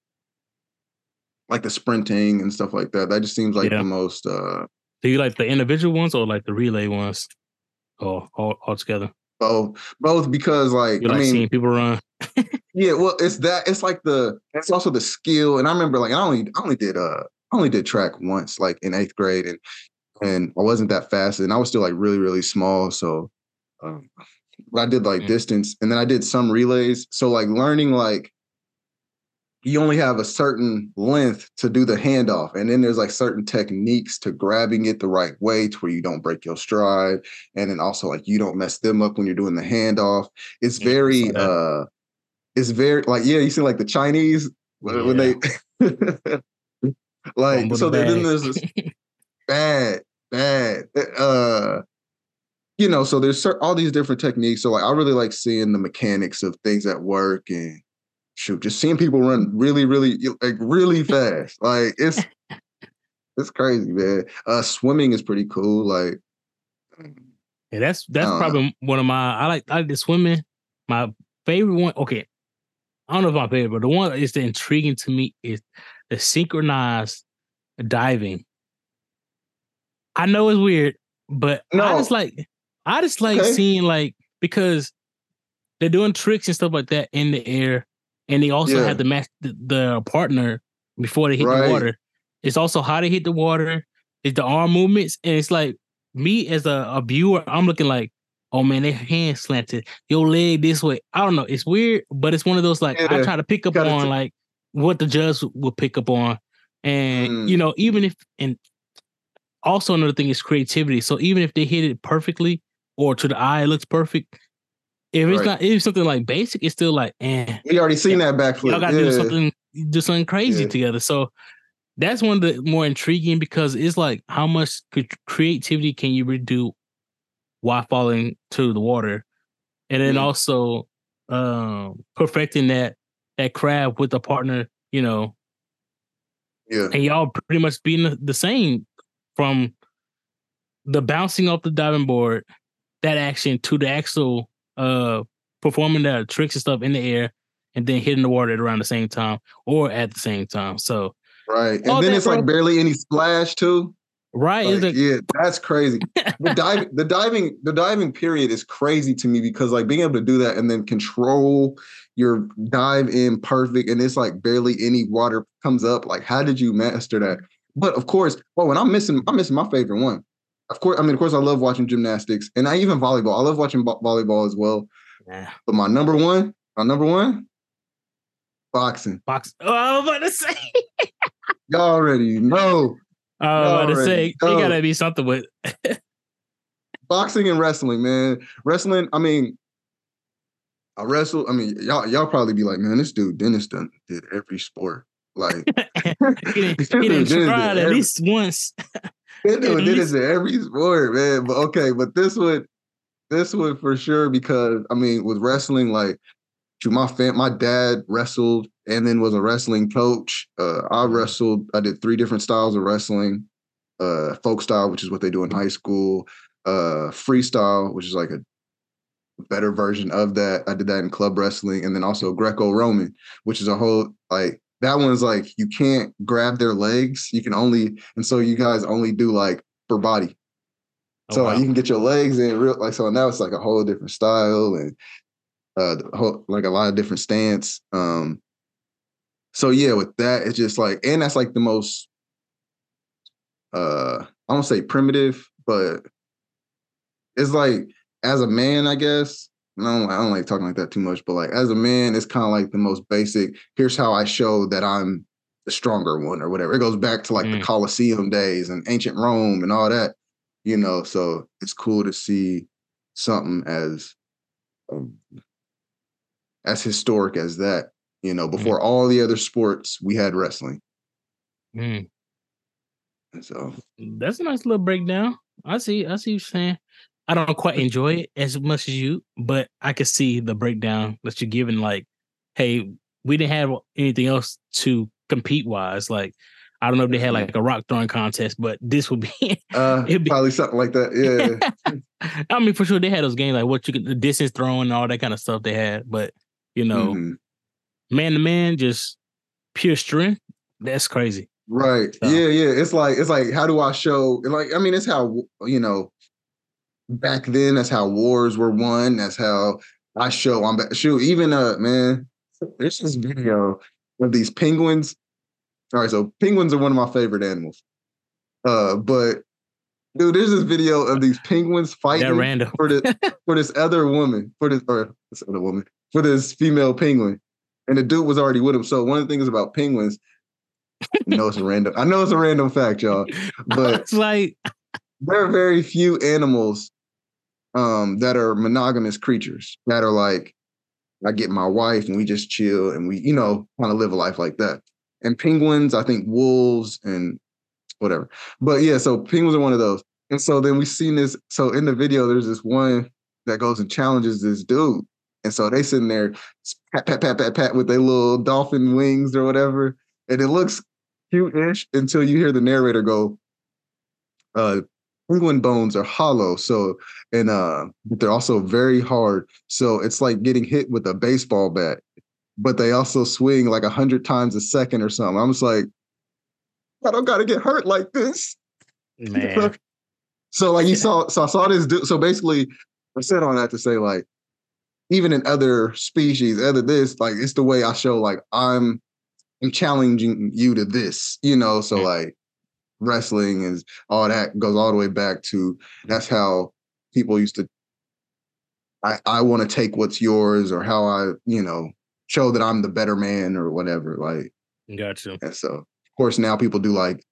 like the sprinting and stuff like that. That just seems like yeah. the most uh do you like the individual ones or like the relay ones? Or all, all together? Both, both because like you like I mean, seeing people run. Yeah, well, it's that. It's like the. It's also the skill, and I remember like I only I only did uh I only did track once, like in eighth grade, and and I wasn't that fast, and I was still like really, really small. So, um, I did like mm-hmm. distance, and then I did some relays. So like learning like you only have a certain length to do the handoff, and then there's like certain techniques to grabbing it the right way to where you don't break your stride, and then also like you don't mess them up when you're doing the handoff. It's very, uh, it's very like yeah, you see like the Chinese yeah. when they. like so then there's this bad bad. Uh, you know, so there's all these different techniques. So like, I really like seeing the mechanics of things at work and shoot, just seeing people run really, really, like really fast. like it's it's crazy, man. Uh, swimming is pretty cool. Like, yeah, that's that's probably one of my. I like I like the swimming. My favorite one. Okay, I don't know if my favorite, but the one is the intriguing to me is the synchronized diving. I know it's weird, but no. I just like I just like okay. seeing like because they're doing tricks and stuff like that in the air, and they also yeah. have to match the, the, partner before they hit right. the water. It's also how they hit the water. It's the arm movements, and it's like me as a, a viewer, I'm looking like, oh man, their hand slanted, your leg this way. I don't know. It's weird, but it's one of those like yeah. I try to pick up on t- like what the judge will pick up on, and mm. you know, even if and also another thing is creativity. So even if they hit it perfectly or to the eye it looks perfect, if it's right. not if something like basic, it's still like, eh. We already seen that backflip. Y'all gotta yeah. do something do something crazy yeah. together. So that's one of the more intriguing because it's like how much creativity can you redo while falling to the water, and then mm also um, perfecting that that crab with a partner, you know. Yeah, and y'all pretty much being the same from the bouncing off the diving board, that action to the actual uh performing the tricks and stuff in the air, and then hitting the water at around the same time or at the same time. So right, and then that, it's like barely any splash too. Right, Like, yeah, that's crazy. The diving, the diving, the diving period is crazy to me because like being able to do that and then control your dive in perfect, and it's like barely any water comes up. Like, how did you master that? But of course, oh, and I'm missing, I'm missing my favorite one. Of course, I mean, of course, I love watching gymnastics, and I even volleyball. I love watching vo- volleyball as well. Nah. But my number one, my number one, boxing. Boxing. Oh, I was about to say. Y'all already know I was about to say it know. gotta be something with boxing and wrestling, man. Wrestling, I mean, I wrestle. I mean, y'all y'all probably be like, man, this dude Dennis done did every sport. Like he didn't, he didn't try at every- least once. this dude did least- this in every sport, man. But okay, but this would this would for sure because I mean, with wrestling, like to my fam, my dad wrestled and then was a wrestling coach. Uh, I wrestled. I did three different styles of wrestling. Uh, folk style, which is what they do in high school. Uh, freestyle, which is like a better version of that. I did that in club wrestling, and then also Greco-Roman, which is a whole like that one's like you can't grab their legs. You can only, and so you guys only do like for body. Oh, So like, wow. you can get your legs in real like so now it's like a whole different style and uh whole, like a lot of different stance. Um so yeah, with that, it's just like and that's like the most uh I don't say primitive, but it's like as a man, I guess. I don't, I don't like talking like that too much, but like as a man, it's kind of like the most basic. Here's how I show that I'm the stronger one or whatever. It goes back to like the Mm. Colosseum days and ancient Rome and all that, you know. So it's cool to see something as um, as historic as that. You know, before all the other sports, we had wrestling. Mm, so that's a nice little breakdown. I see. I see what you're saying. I don't quite enjoy it as much as you, but I can see the breakdown that you're giving. Like, hey, we didn't have anything else to compete wise. Like, I don't know if they had like a rock throwing contest, but this would be. uh be- probably something like that. Yeah. I mean, for sure they had those games like what you could the distance throwing and all that kind of stuff they had, but you know, Mhm. Man to man, just pure strength. That's crazy. Right. So- Yeah, yeah. It's like it's like how do I show like I mean it's how you know back then that's how wars were won. That's how I show I'm back. Shoot, even uh man, there's this video of these penguins. All right, so penguins are one of my favorite animals. Uh, but dude, there's this video of these penguins fighting random. for this for this other woman, for this or this other woman, for this female penguin. And the dude was already with him. So one of the things about penguins, I know it's a random, I know it's a random fact, y'all, but it's like there are very few animals um that are monogamous creatures that are like, I get my wife and we just chill and we, you know, kind of live a life like that. And penguins, I think wolves and whatever. But yeah, so penguins are one of those. And so then we seen this. So in the video, there's this one that goes and challenges this dude. And so they sitting there pat, pat, pat, pat, pat with their little dolphin wings or whatever. And it looks cute-ish until you hear the narrator go, uh, penguin bones are hollow. So, and uh, but they're also very hard. So it's like getting hit with a baseball bat, but they also swing like a hundred times a second or something. I'm just like, I don't gotta get hurt like this. man. So like you saw, so I saw this dude. So basically, I said on that to say like, even in other species, other this, like it's the way I show like I'm, I'm challenging you to this, you know. So like, wrestling is all that goes all the way back to that's how people used to. I I want to take what's yours, or how I you know show that I'm the better man, or whatever. Like Gotcha. and so, of course, now people do like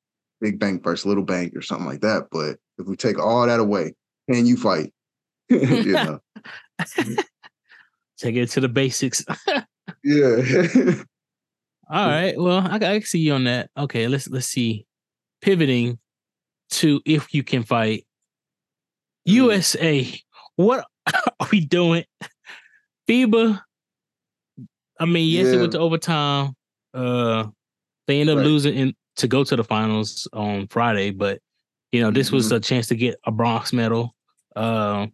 big bank versus little bank or something like that. But if we take all that away, can you fight? you know, Take it to the basics. yeah. All right. Well, I, I see you on that. Okay, let's let's see. Pivoting to if you can fight. Mm. USA, what are we doing? FIBA. I mean, yes, it went to overtime. Uh they end up Right. losing in, to go to the finals on Friday, but you know, this was Mhm. a chance to get a bronze medal uh,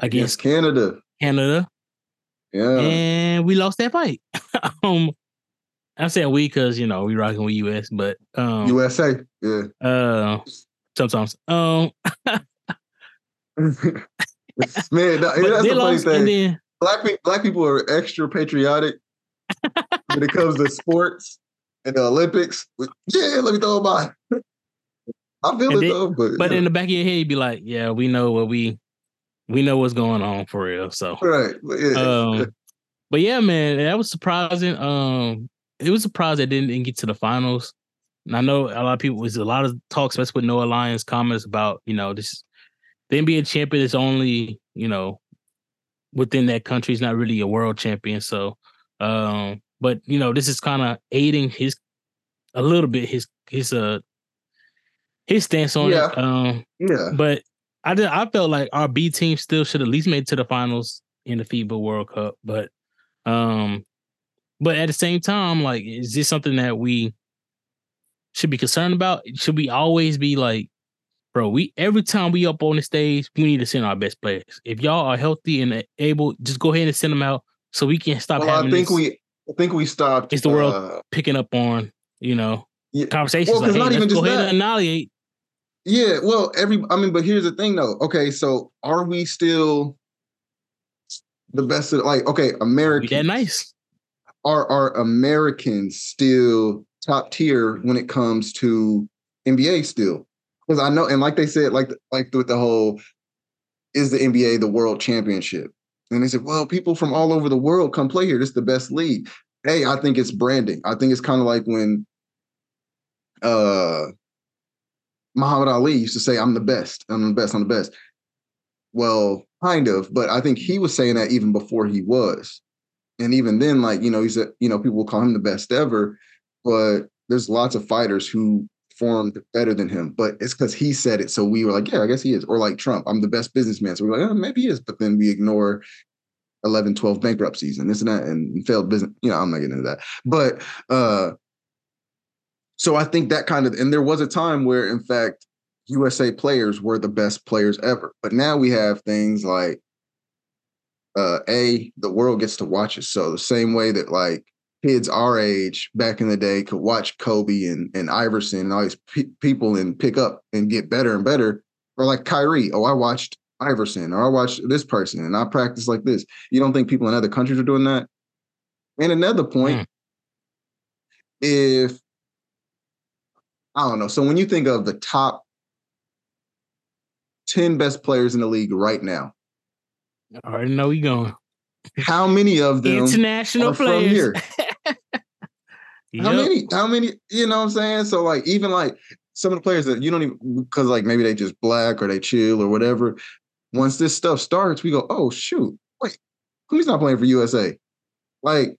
Against against Canada. Canada. Yeah. and we lost that fight. um, I'm saying we because you know we rocking with US, but um, USA. Yeah. uh, sometimes um, Man, that- that's the funny thing. then black people black people are extra patriotic when it comes to sports and the Olympics. Yeah, let me throw by. I feel And it though, but, but yeah. in the back of your head, you'd be like, yeah, we know what we we know what's going on for real. So right, but yeah, um, but yeah, man, that was surprising. Um, it was surprised that didn't, didn't get to the finals. And I know a lot of people was a lot of talks, especially with Noah Lyles comments about you know this the NBA champion is only you know within that country. He's not really a world champion. So, um, but you know this is kind of aiding his a little bit his his uh his stance on Yeah. it. Um, yeah, but I did. I felt like our B team still should at least made it to the finals in the FIBA World Cup. But, um, but at the same time, like, is this something that we should be concerned about? Should we always be like, bro? We every time we up on the stage, we need to send our best players. If y'all are healthy and able, just go ahead and send them out so we can stop well, having I think this we, I think we stopped. It's the world. uh, picking up on you know Yeah. conversations Well, like, hey, not even go just ahead that. and annihilate. Yeah, well, every I mean, but here's the thing though. Okay, so are we still the best of like okay, Americans that nice. are are Americans still top tier when it comes to NBA still? Because I know, and like they said, like like with the whole is the NBA the world championship? And they said, well, people from all over the world come play here. This is the best league. Hey, I think it's branding. I think it's kind of like when uh Muhammad Ali used to say, I'm the best. I'm the best. I'm the best. Well, kind of, but I think he was saying that even before he was. And even then, like, you know, he said, you know, people will call him the best ever, but there's lots of fighters who formed better than him. But it's because he said it. So we were like, yeah, I guess he is. Or like Trump, I'm the best businessman. So we're like, oh, maybe he is. But then we ignore 11, 12 bankruptcies and this and that and failed business. You know, I'm not getting into that. But uh so I think that kind of and there was a time where in fact USA players were the best players ever. But now we have things like uh A, the world gets to watch it. So the same way that like kids our age back in the day could watch Kobe and, and Iverson and all these pe- people and pick up and get better and better. Or like Kyrie, oh, I watched Iverson or I watched this person and I practice like this. You don't think people in other countries are doing that? And another point, Mm. if I don't know. So when you think of the top 10 best players in the league right now, I already know we going. how many of them International are from players. here? How many? How many? You know what I'm saying? So like even like some of the players that you don't even because like maybe they just black or they chill or whatever. Once this stuff starts, we go, oh shoot, wait, who's not playing for USA? Like,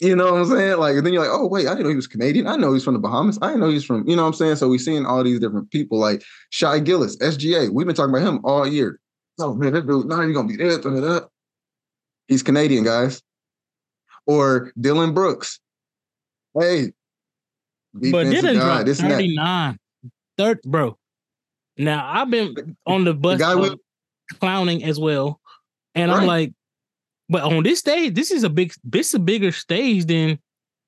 you know what I'm saying? Like, and then you're like, oh wait, I didn't know he was Canadian. I know he's from the Bahamas. I didn't know he's from, you know what I'm saying? So we seeing all these different people like Shai Gilgeous, SGA. We've been talking about him all year. Oh man, that dude, not even gonna be there. He's Canadian, guys. Or Dillon Brooks. Hey, But didn't guy, drop this and that. 39. Third, bro. Now I've been on the bus guy with- clowning as well. And I'm like, but on this stage, this is a big this is a bigger stage than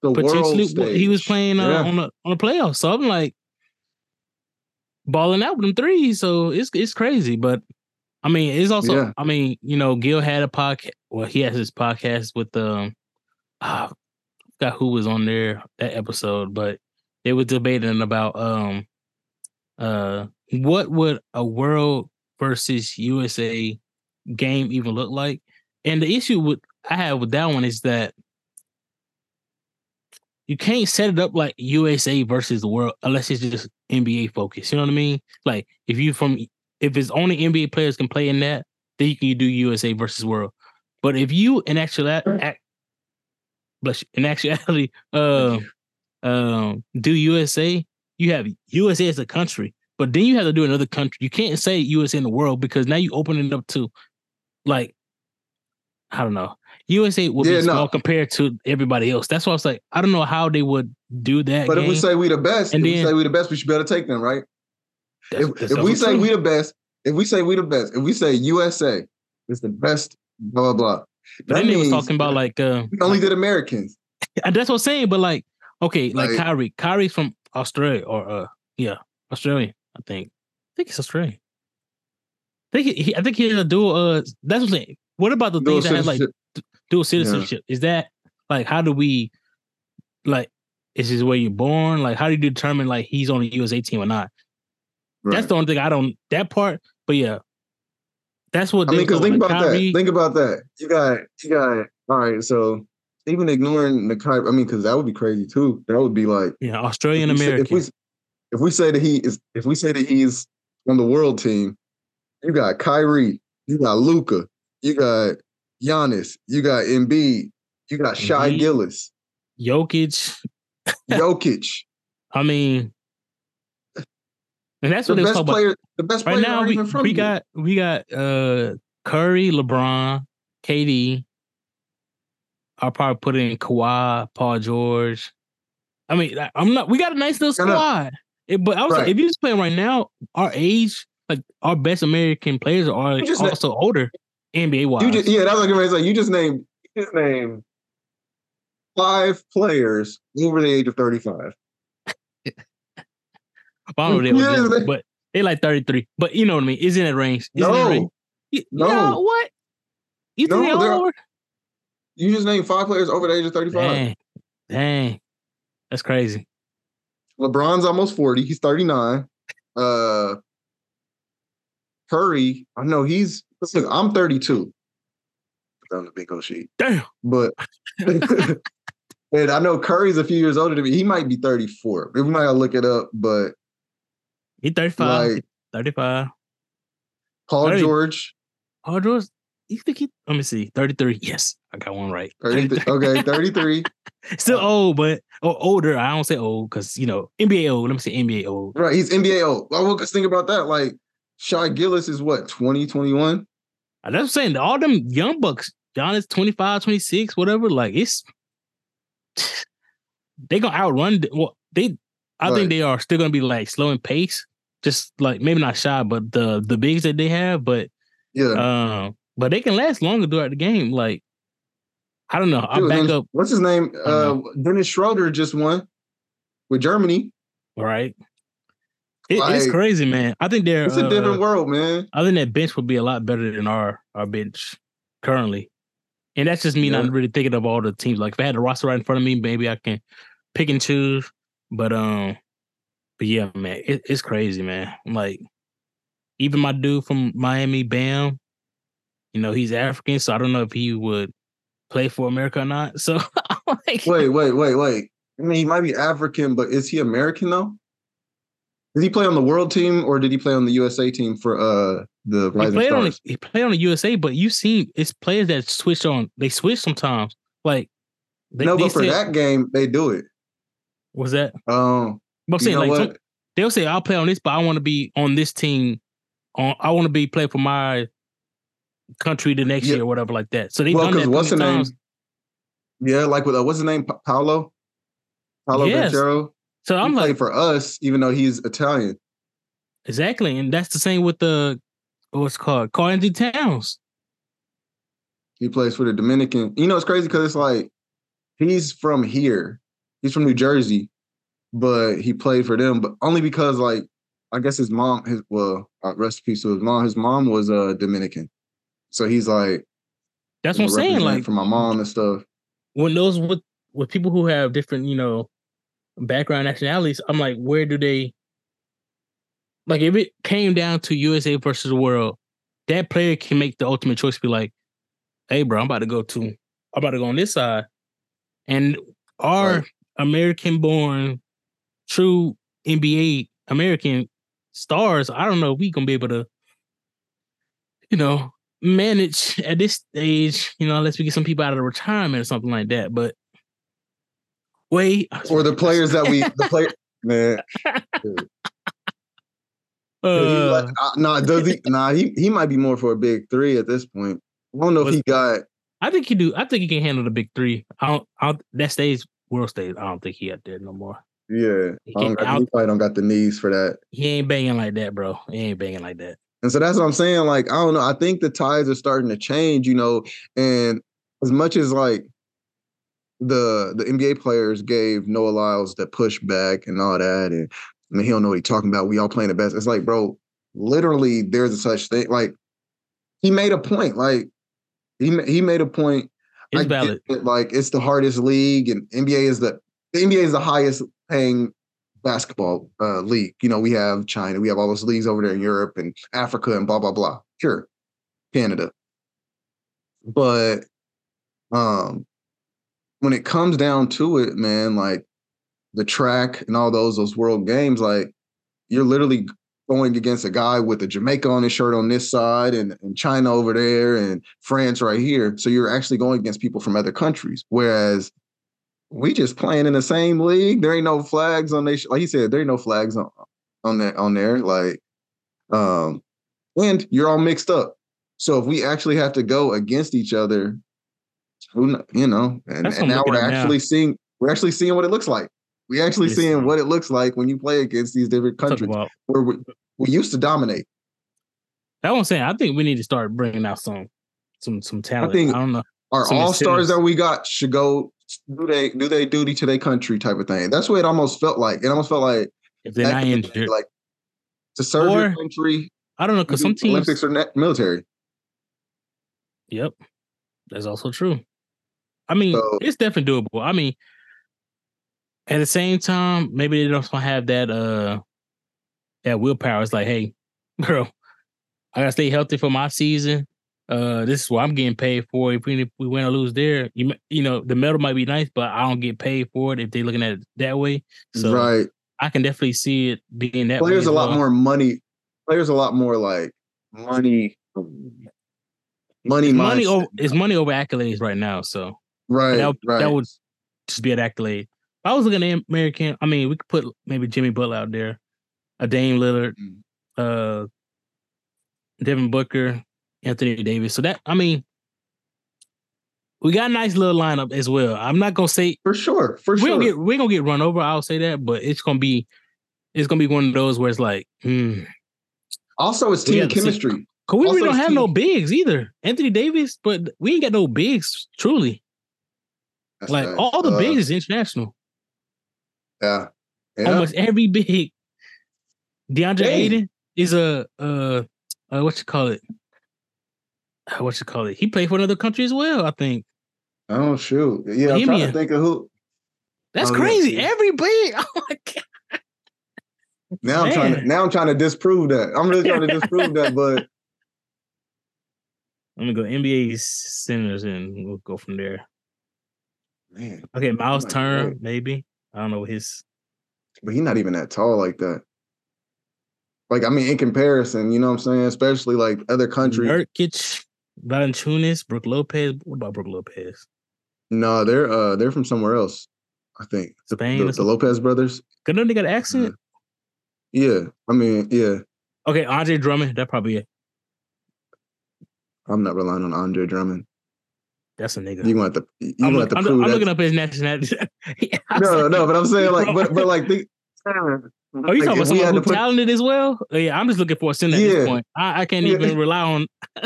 the potentially what he was playing uh, Yeah. on a on a playoff. So I'm like balling out with them threes. So it's it's crazy. But I mean, it's also Yeah. I mean, you know, Gil had a podcast. Well, he has his podcast with um ah, I forgot who was on there that episode, but they were debating about um uh what would a world versus USA game even look like. And the issue with I have with that one is that you can't set it up like USA versus the world unless it's just NBA focused. You know what I mean? Like if you from if it's only NBA players can play in that, then you can do USA versus world. But if you in actuality, act, bless you, in actuality, uh, um, do USA, you have USA as a country, but then you have to do another country. You can't say USA in the world because now you open it up to, like, I don't know. USA would Yeah, be no. small compared to everybody else. That's why I was like, I don't know how they would do that. But if we say we the best, And if we say we the best, we should better take them, right? That's- if that's if we say true. we the best, if we say we the best, if we say USA is the best, blah blah blah, But then they was talking about like uh we only did Americans. that's what I'm saying. But like, okay, like, Like- Kyrie, Kyrie's from Australia or uh yeah, Australian. I think. I think it's Australian. I think he, he- I think he has a dual. Uh, that's what I'm saying. What about the Dual things that have like dual citizenship? Is that like how do we like? Is this where you're born? Like, how do you determine like he's on the USA team or not? That's the only thing I don't that part. But yeah, that's what I mean, because think about Kyrie- that. Think about that. You got, you got. All right, so even ignoring the Kyrie, I mean, because that would be crazy too. That would be like yeah, Australian if we say- American. If we, if we say that he is, if we say that he's on the world team, you got Kyrie, you got Luka, you got Giannis, you got Embiid, you got Shai Gilgeous, Jokic. Jokic. I mean, and that's The what best talking about. player, the best player Right player now, we, we got we got uh Curry, LeBron, KD. I'll probably put in Kawhi, Paul George. I mean, I'm not. We got a nice little squad. It- but I was Right. if you just playing right now, our age, like our best American players are You just na- also older, NBA wise. You just, yeah, that's what I'm gonna say. You just named, you just named five players over the age of 35. I don't know they, Yeah, was but they like 33. But you know what I mean? Is in that range? Is in that No, range? Y- no. no, what? You think No, all over? you just named five players over the age of 35. Dang, dang, that's crazy. LeBron's almost 40. He's 39. Uh Curry, I know he's listen, I'm 32. Put on the bingo sheet. Damn. But and I know Curry's a few years older than me. He might be 34. We might gotta look it up, but He 35. like 35. Paul Thirty. George, Paul George, you think he? Let me see. 33. Yes, I got one right. 33, okay, 33. Still uh, old, but or older. I don't say old because you know NBA old. Let me say NBA old. Right, he's NBA old. Well, well, just think about that. Like Shai Gilgeous is what, 20, 21? That's what I'm saying. All them young bucks, Giannis 25, 26, whatever. Like it's they gonna outrun. Well, they. I Right. think they are still gonna be like slow in pace. Just like maybe not shy, but the the bigs that they have, but Yeah. um, but they can last longer throughout the game. Like I don't know. I'll Dude, back up. What's his name? Uh, don't Dennis Schroeder just won with Germany. All right. It, it's crazy, man. I think they're. It's a uh, different world, man. I think that bench would be a lot better than our our bench currently, and that's just me Yeah. not really thinking of all the teams. Like if I had the roster right in front of me, maybe I can pick and choose. But um, but yeah, man, it, it's crazy, man. Like even my dude from Miami, Bam, you know he's African, so I don't know if he would play for America or not. So I'm like, Wait, wait, wait, wait. I mean, he might be African, but is he American though? Did he play on the world team or did he play on the USA team for uh the he Rising played on the, Stars? he played on the USA, but you seen it's players that switch on. They switch sometimes. Like they, no, they but for said- that game, they do it. was that Um, But I'm saying like some- they'll say I'll play on this, but I want to be on this team. On I want to be play for my country the next Yeah. year or whatever like that. So they've Well, done that what's the name? Yeah, like with uh, what's the name? Pa- Paolo. Paolo Yes. So He I'm like for us, even though he's Italian. exactly, and that's the same with the what's called Karl-Anthony Towns. He plays for the Dominican. You know, it's crazy because it's like he's from here. He's from New Jersey, but he played for them, but only because like I guess his mom, his well, uh, rest in peace to his mom. His mom was uh Dominican, so he's like That's what I'm saying. Like for my mom and stuff. when those with with people who have different, you know, background nationalities, I'm like, where do they like if it came down to USA versus the world, that player can make the ultimate choice, be like, hey bro, I'm about to go to I'm about to go on this side. And our Right. American born true NBA American stars, I don't know if we gonna be able to, you know, manage at this stage, you know, unless we get some people out of retirement or something like that. But wait, Or the players that we the player man. he uh, like, uh, nah, does he? Nah, he he might be more for a big three at this point. I don't know if he got. I think he do. I think he can handle the big three. I don't. I don't that stays world stage. I don't think he out there no more. Yeah, He I don't got, he probably don't got the knees for that. He ain't banging like that, bro. He ain't banging like that. And so that's what I'm saying. Like, I don't know. I think the tides are starting to change, you know. And as much as like the the NBA players gave Noah Lyles that pushback and all that, and I mean he don't know what he's talking about. We all playing the best. It's like, bro, literally, there's a such thing. Like he made a point. Like he he made a point. It's valid. it, like it's the hardest league, and NBA is the the NBA is the highest paying basketball uh, league. You know, we have China, we have all those leagues over there in Europe and Africa and blah blah blah. Sure, Canada, but um, when it comes down to it, man, like the track and all those those world games, like you're literally going against a guy with a Jamaica on his shirt on this side and, and China over there and France right here. So you're actually going against people from other countries. Whereas we just playing in the same league. There ain't no flags on they like you said, there ain't no flags on on there on there. Like um and you're all mixed up. So if we actually have to go against each other, who you know, and, and now we're at now. actually seeing we're actually seeing what it looks like. We actually Yes. seeing what it looks like when you play against these different countries where we, we used to dominate. That's what I'm saying. I think we need to start bringing out some some some talent. I, think- I don't know. Our Some all stars that we got should go do they do they duty to their country type of thing. That's what it almost felt like. It almost felt like If they're not in the day, injured, like to serve your country. I don't know because some teams. Olympics or net military. Yep, that's also true. I mean, So- it's definitely doable. I mean, at the same time, maybe they don't have that uh that willpower. It's like, hey, girl, I gotta stay healthy for my season. Uh, this is what I'm getting paid for. If we if we win or lose there, you you know the medal might be nice, but I don't get paid for it if they're looking at it that way. So right. I can definitely see it being that. way Players a lot well. more money. Players a lot more like money. Money, It's money over it's money over accolades right now. So right, that- right. that would- just be an accolade. If I was looking at American, I mean, we could put maybe Jimmy Butler out there, a Dame Lillard, Mm. uh, Devin Booker, Anthony Davis. So that I mean, we got a nice little lineup as well. I'm not gonna say for sure, for we sure. don't get we gonna get run over. I'll say that, but it's gonna be it's gonna be one of those where it's like, hmm. also, it's team got to see- chemistry. Cause we really don't have no bigs either. Anthony Davis, but we ain't got no bigs truly. That's Like facts. all the Uh, bigs is international. Yeah, yeah. almost every big. DeAndre Dang. Ayton is a uh, uh what you call it? Uh, What you call it? He played for another country as well. I think Oh shoot! Yeah, I'm trying to think of who. that's Oh, crazy. see. Every big. Oh my god. Now I'm trying to. Now I'm trying to disprove that. I'm really trying to disprove that, but Let me go NBA centers and we'll go from there. Man, Okay, Miles Turner, maybe. I don't know his. but he's not even that tall like that. Like I mean, in comparison, you know what I'm saying? Especially like other countries. Nurkic, Valanciunas, Brook Lopez. What about Brook Lopez? No, they're uh they're from somewhere else. I think Spain the, the? Lopez brothers. Cause don't they got an accent? Yeah, I mean, yeah. Okay, Andre Drummond. That probably it. I'm not relying on Andre Drummond. That's a nigga. You want to you I'm, want to I'm, prove I'm looking up his nationality. no, no, but I'm saying like, but but like, think, Oh, you like, talking about someone had who to put- talented as well? Oh, yeah, I'm just looking for a center at Yeah. this point. I, I can't Yeah. even rely on.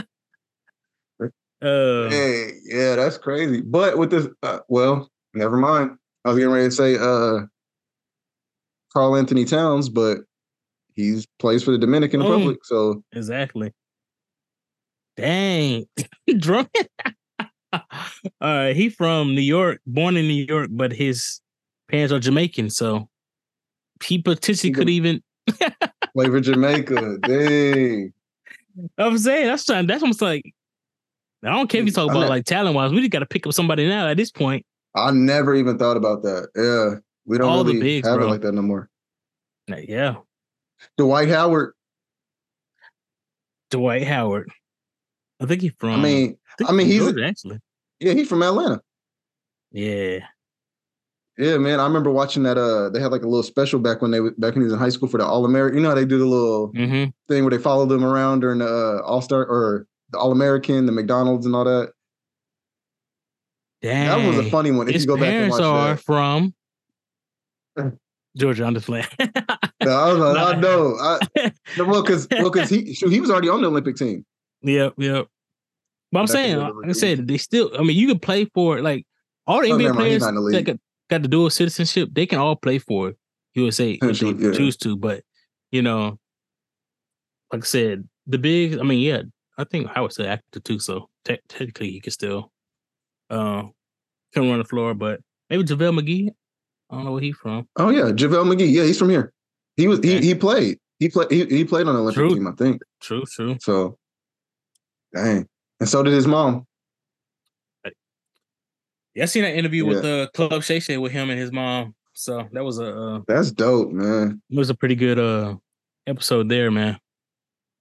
uh, Hey, yeah, that's crazy. But with this, uh, well, never mind. I was getting ready to say uh Karl-Anthony Towns, but he's plays for the Dominican Oh. Republic. So exactly. Dang, drunk. uh, he from New York, born in New York, but his parents are Jamaican, so he potentially could even. play for Jamaica. Dang. I'm saying that's trying. That's almost like. I don't care if you talk about not- like talent wise. We just got to pick up somebody now at this point. I never even thought about that. Yeah. We don't All the really bigs, have bro. it like that no more. Yeah, Dwight Howard. Dwight Howard. I think he's from. I mean, think I mean, he's- Georgia, actually. Yeah, he's from Atlanta. Yeah. Yeah, man. I remember watching that. Uh, they had like a little special back when they back when he was in high school for the All American. You know how they do the little Mm-hmm. thing where they follow them around during the uh, All Star or the All American, the McDonald's, and all that. Dang. That was a funny one. If His you go back and watch are that, from Georgia. I'm just playing. Yeah, I, like, I know. I, well, because well, because he shoot, he was already on the Olympic team. yep, yep. But I'm saying, like I said, they still. I mean, you can play for like all the Oh, NBA never mind, he's players the that got, got the dual citizenship. They can all play for USA if they yeah. choose to. But you know, like I said, the big. I mean, yeah, I think Howard's still active too. So te- technically, he can still uh, can run the floor. But maybe JaVale McGee. I don't know where he's from. Oh yeah, JaVale McGee. Yeah, he's from here. He was he he played. He played he, he played on the Olympic True. team, I think. True, true. So dang. And so did his mom. Yeah, I seen that interview with the uh, Club Shay Shay with him and his mom. So that was a uh, That's dope, man. it was a pretty good uh episode there, man.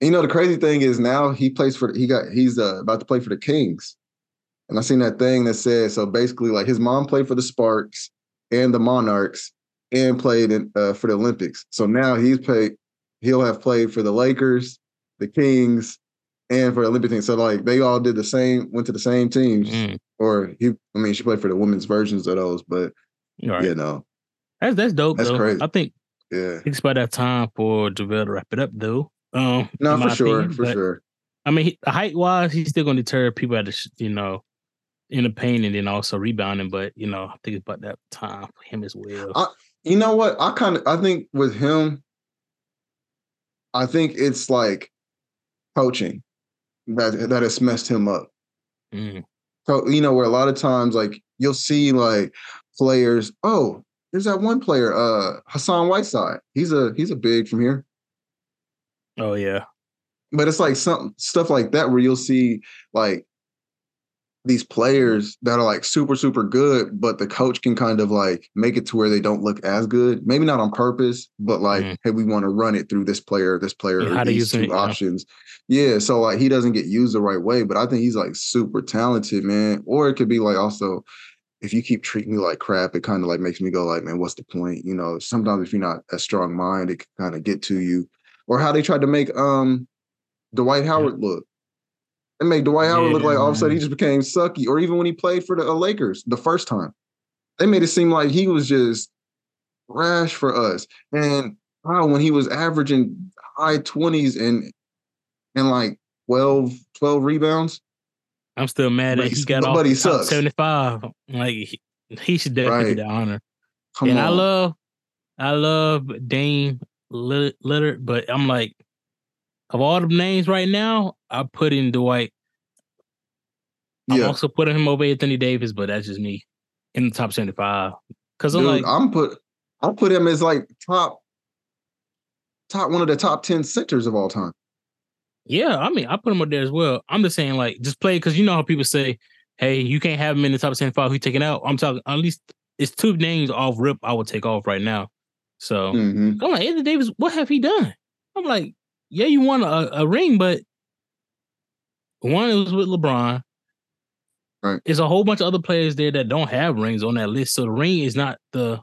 You know, the crazy thing is now he plays for he got he's uh, about to play for the Kings. And I seen that thing that said so basically like his mom played for the Sparks and the Monarchs and played in, uh, for the Olympics. So now he's played he'll have played for the Lakers, the Kings, and for the Olympic team. So like they all did the same, went to the same teams. Mm, Or he I mean she played for the women's versions of those, but right. you know, That's that's dope That's though. crazy. I think yeah. it's about that time for JaVale to wrap it up though. Um No, for sure, opinion, for but, sure. I mean, he, height wise, he's still gonna deter people at the you know in the paint and then also rebounding. But you know, I think it's about that time for him as well. I- You know what? I kind of I think with him, I think it's like coaching that that has messed him up. Mm, So you know where a lot of times like you'll see like players. Oh, there's that one player, uh, Hassan Whiteside. He's a he's a big from here, oh yeah, but it's like some stuff like that where you'll see like these players that are like super super good, but the coach can kind of like make it to where they don't look as good. Maybe not on purpose, but like, Mm. hey, we want to run it through this player, this player, Yeah, or how to these use two yeah. options. Yeah, so like he doesn't get used the right way, but I think he's like super talented, man. Or it could be like also if you keep treating me like crap, it kind of like makes me go like, man, what's the point? You know, sometimes if you're not a strong mind, it can kind of get to you. Or how they tried to make um Dwight Howard look. They made Dwight Howard look Yeah, like all of a sudden he just became sucky. Or even when he played for the uh, Lakers the first time, they made it seem like he was just rash for us. And wow, when he was averaging high 20s and and like 12, 12 rebounds. I'm still mad that he he's- got off sucks. 75. Like he, he should definitely Right. get the honor. Come and on. I love, I love Dame Lillard, but I'm like, of all the names right now, I put in Dwight. I'm yeah. also putting him over Anthony Davis, but that's just me in the top 75. Because I'm like, I'm put I'll put him as like top top one of the top 10 centers of all time. yeah, I mean, I put him up there as well. I'm just saying, like, just play because you know how people say, hey, you can't have him in the top 75. Who taking out? I'm talking, at least it's two names off rip I would take off right now. So Mhm. I'm like, Anthony Davis, what have he done? I'm like, yeah, you won a, a ring, but one it was with LeBron. Right. There's a whole bunch of other players there that don't have rings on that list. So the ring is not the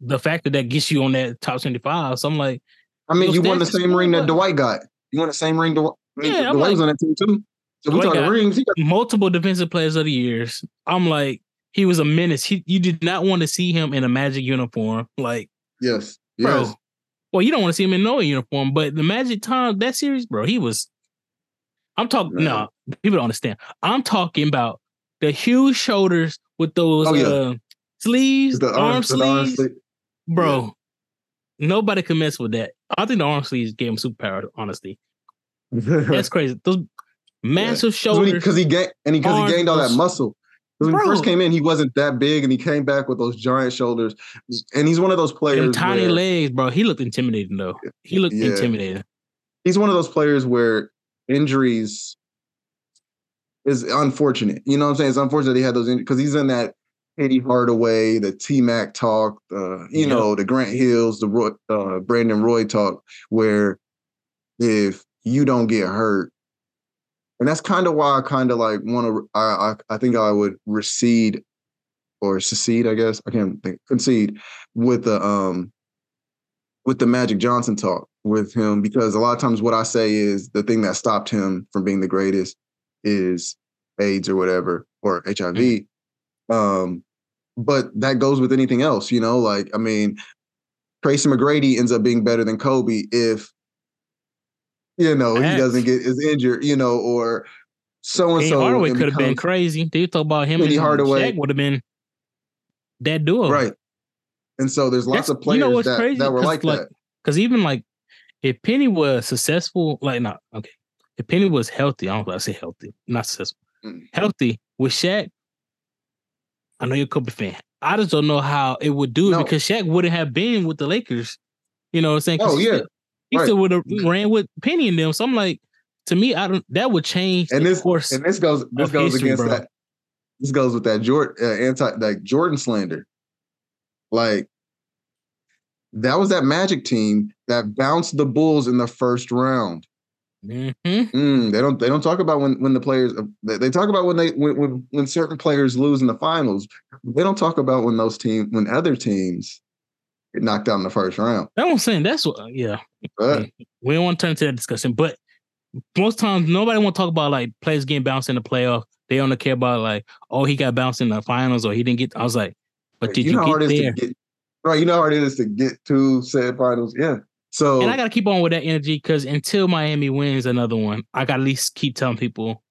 the factor that gets you on that top 75. So I'm like, I mean, you won the same ring that Dwight got. You won the same ring Dwight. I mean, Yeah, Dwight like- on that team too. So we talking rings. He got, multiple defensive players of the years. I'm like, he was a menace. He, you did not want to see him in a Magic uniform. Like, yes. bro. Yes. Well, you don't want to see him in no uniform, but the Magic time that series, bro, he was. I'm talking. Man. No, people don't understand. I'm talking about the huge shoulders with those Oh, yeah. uh, sleeves, The arm, arm, the arm sleeves, sleeve. bro. Nobody can mess with that. I think the arm sleeves gave him superpower. Honestly, that's crazy. Those massive shoulders. because he, gained and because he, arms, gained all that muscle. 'Cause when he first came in, he wasn't that big, and he came back with those giant shoulders. And he's one of those Them players. tiny where- legs, bro. He looked intimidating though. He looked Yeah. intimidating. he's one of those players where injuries is unfortunate. You know what I'm saying? It's unfortunate he had those injuries because he's in that Eddie Hardaway, the T Mac talk, uh, you Yep. know, the Grant Hills, the Roy, uh, Brandon Roy talk, where if you don't get hurt, and that's kind of why I kind of like want to. I, I I think I would recede or secede. I guess I can't think concede with the um with the Magic Johnson talk with him because a lot of times what I say is the thing that stopped him from being the greatest is AIDS or whatever or HIV. Um, but that goes with anything else, you know. Like I mean, Tracy McGrady ends up being better than Kobe if you know he doesn't get is injured, you know, or so and so. Hardaway could have been crazy. They talk about him Penny and Hardaway. Would have been that duo, right. And so there's lots That's- of players you know what's that, crazy? that were like, like, that. Because even like if Penny was successful, like not okay, if Penny was healthy, I don't to say healthy, not successful, Mm. healthy with Shaq. I know you're a Kobe fan. I just don't know how it would do it No. because Shaq wouldn't have been with the Lakers. You know what I'm saying? Oh, he yeah. still- he Right. still would have ran with Penny and them. So I'm like, to me, I don't. That would change And this course. and this goes this goes history, against bro. that. This goes with that Jordan uh, anti like Jordan slander. Like that was that Magic team that bounced the Bulls in the first round. Mhm. Mm, they don't they don't talk about when when the players they, they talk about when they when, when when certain players lose in the finals. They don't talk about when those team when other teams get knocked out in the first round. That's what I'm saying. That's what. Yeah. But We don't want to turn into that discussion, but most times nobody want to talk about like players getting bounced in the playoff. They only care about like, oh, he got bounced in the finals or he didn't get. I was like, but did you, know get there? get right? You know how hard it is to get to said finals. Yeah. So And I gotta keep on with that energy because until Miami wins another one, I gotta at least keep telling people,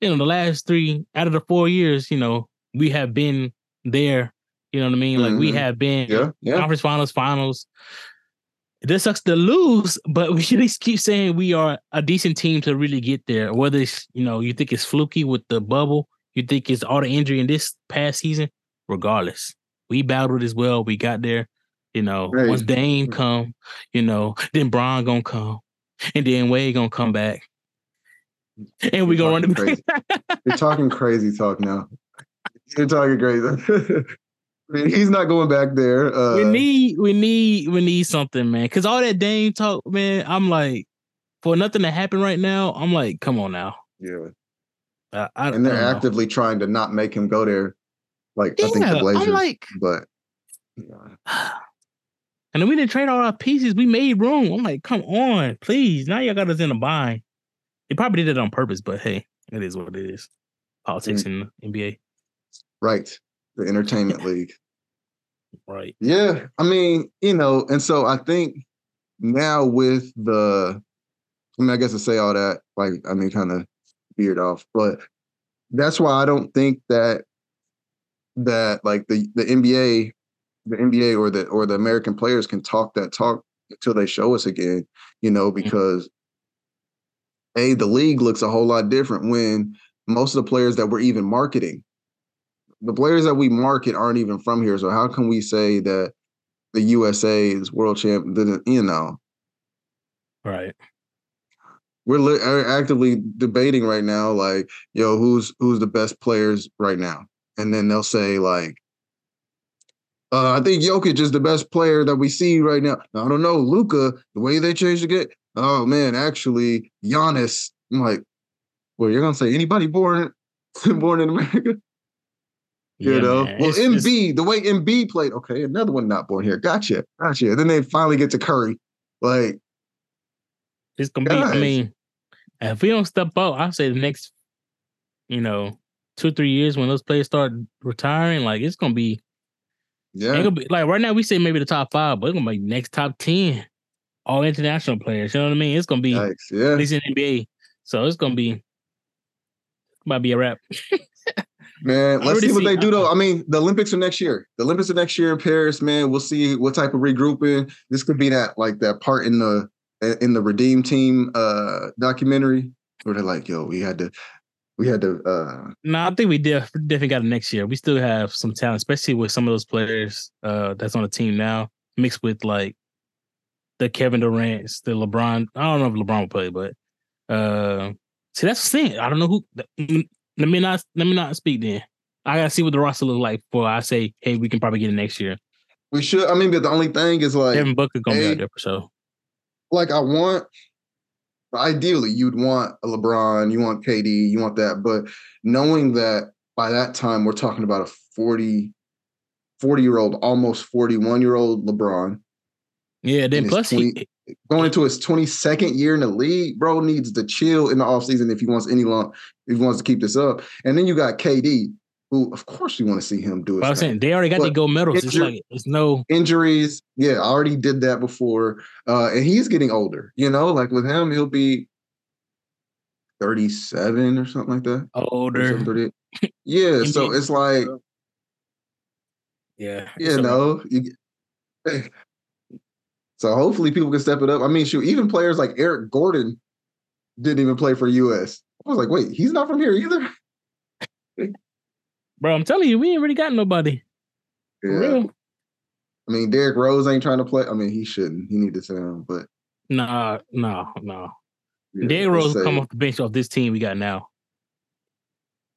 you know, the last three out of the four years, you know, we have been there. You know what I mean? Like we Mhm. have been yeah, yeah. conference finals, finals. This sucks to lose, but we should at least keep saying we are a decent team to really get there. Whether it's you know you think it's fluky with the bubble, you think it's all the injury in this past season. Regardless, we battled as well. We got there. You know, Hey. once Dame come, you know, then Bron gonna come, and then Wade gonna come back, and we You're gonna run the. You're talking crazy talk now. You're talking crazy. I mean, he's not going back there. Uh, we need, we need, we need something, man. Because all that Dame talk, man, I'm like, for nothing to happen right now, I'm like, come on now. yeah, I, I, and they're I don't know. actively trying to not make him go there. Like I think the Blazers, I'm like, but yeah. and then we didn't trade all our pieces. We made room. I'm like, come on, please. Now y'all got us in a bind. They probably did it on purpose, but hey, it is what it is. Politics mm. in the NBA, right, the entertainment league. right? Yeah, I mean, you know, and so I think now with the, I mean, I guess to say all that, like, I mean, kind of veered off, but that's why I don't think that that like the the NBA, the NBA or the or the American players can talk that talk until they show us again, you know, mm-hmm. because a the league looks a whole lot different when most of the players that we're even marketing the players that we market aren't even from here. So how can we say that the USA is world champ? Didn't you know? Right. We're li- are actively debating right now, like, yo, who's who's the best players right now? And then they'll say like, uh, I think Jokic is the best player that we see right now. I don't know, Luka. The way they changed the game. Oh man, actually, Giannis. I'm like, well, you're gonna say anybody born born in America? You Yeah, know, man. well, It's- it's- Embiid, the way Embiid played, okay, another one not born here. Gotcha, gotcha. And then they finally get to Curry. Like, It's gonna be. I mean, if we don't step up, I say the next, you know, two three years when those players start retiring, like it's gonna be. Yeah, be like right now we say maybe the top five, but it's gonna be next top ten, all international players. You know what I mean? It's gonna be yikes, at yeah. least in NBA, so it's gonna be might be a wrap. Man, let's see what see- they do though. I mean, the Olympics are next year. The Olympics are next year in Paris, man. We'll see what type of regrouping. This could be that like that part in the in the Redeem Team uh documentary where they're like, yo, we had to we had to uh No, I think we def- definitely got it next year. We still have some talent, especially with some of those players uh, that's on the team now, mixed with like the Kevin Durant's, the LeBron. I don't know if LeBron will play, but uh, see that's the thing. I don't know who. Let me not let me not speak then. I gotta see what the roster look like before I say, hey, we can probably get it next year. we should I mean, but the only thing is like Devin Booker gonna be out there for sure. like I want ideally you'd want a LeBron, you want KD, you want that, but knowing that by that time we're talking about a 40 40 year old, almost 41 year old LeBron. Yeah, then plus it's he, going into his 22nd year in the league, bro needs to chill in the offseason if he wants any long if he wants to keep this up. And then you got KD, who of course you want to see him do it. I'm saying they already got the gold medals. It's like it's no injuries. Yeah, I already did that before. Uh, and he's getting older, you know, like with him, he'll be 37 or something like that. Older. Yeah, so it's like Yeah. you know, you, so hopefully people can step it up. I mean, shoot, even players like Eric Gordon didn't even play for US. I was like, wait, he's not from here either. Bro, I'm telling you, we ain't really got nobody. Yeah. real. I mean, Derrick Rose ain't trying to play. I mean, he shouldn't. He need to sit down, but Nah, no, no. yeah, Derrick Rose will come off the bench off this team we got now.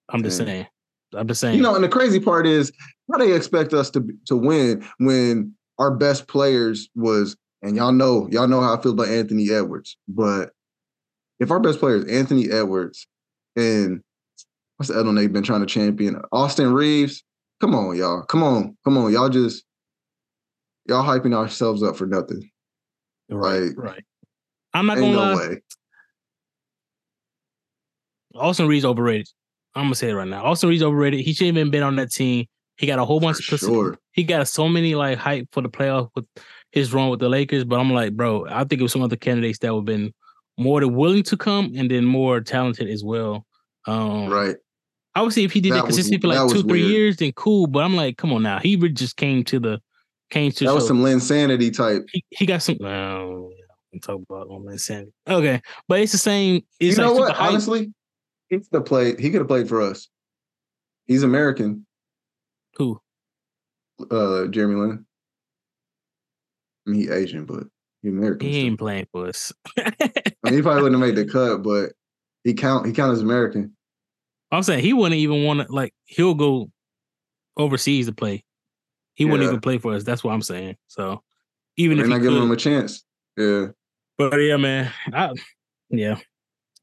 I'm just saying. I'm just saying. You know, and the crazy part is how they expect us to to win when our best players was, and y'all know, y'all know how I feel about Anthony Edwards. But if our best player is Anthony Edwards and what's the other one they've been trying to champion? Austin Reeves. Come on, y'all. Come on, come on. Y'all just y'all hyping ourselves up for nothing. right, like, right. I'm not gonna no lie. way. Austin Reeves overrated. I'm gonna say it right now. Austin Reeves overrated. He shouldn't even been on that team. He got a whole bunch For of sure. He got so many like hype for the playoff with his run with the Lakers. But I'm like, bro, I think it was some other candidates that would have been more than willing to come and then more talented as well. Um, Right. Obviously, if he did That that, was- consistently for like two, three weird. years, then cool. But I'm like, come on now. He just came to the came to That was show- some Linsanity type. he, he got some. Oh, yeah, talk about on insanity. Okay, but it's the same. It's you know like what? Honestly, he could have played. He could have played for us. He's American. Who? Uh, Jeremy Lin. I mean, he Asian, but he American. He still. ain't playing for us. I mean, he probably wouldn't have made the cut, but he count. He count as American. I'm saying he wouldn't even want to like he'll go overseas to play. He wouldn't even play for us. That's what I'm saying. So even They're if he not giving him a chance. Yeah, but yeah, man, I, yeah.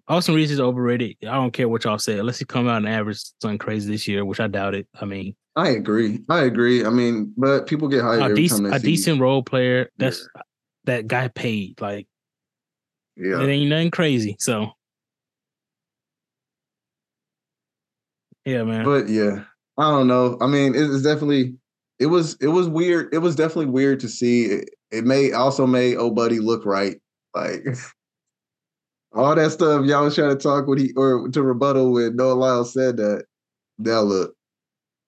Austin Reeves is overrated. I don't care what y'all say, unless he come out and average something crazy this year, which I doubt it. I mean, I agree. I agree. I mean, but people get hyped a, every decent, time they a decent role player. That's that guy paid. Like Yeah, it ain't nothing crazy. So yeah, man. but yeah, I don't know. I mean, it- it's definitely. It was. It was weird. It was definitely weird to see. It, it made also made old buddy look right. Like all that stuff y'all was trying to talk when he or to rebuttal when Noah Lyles said that. Now look,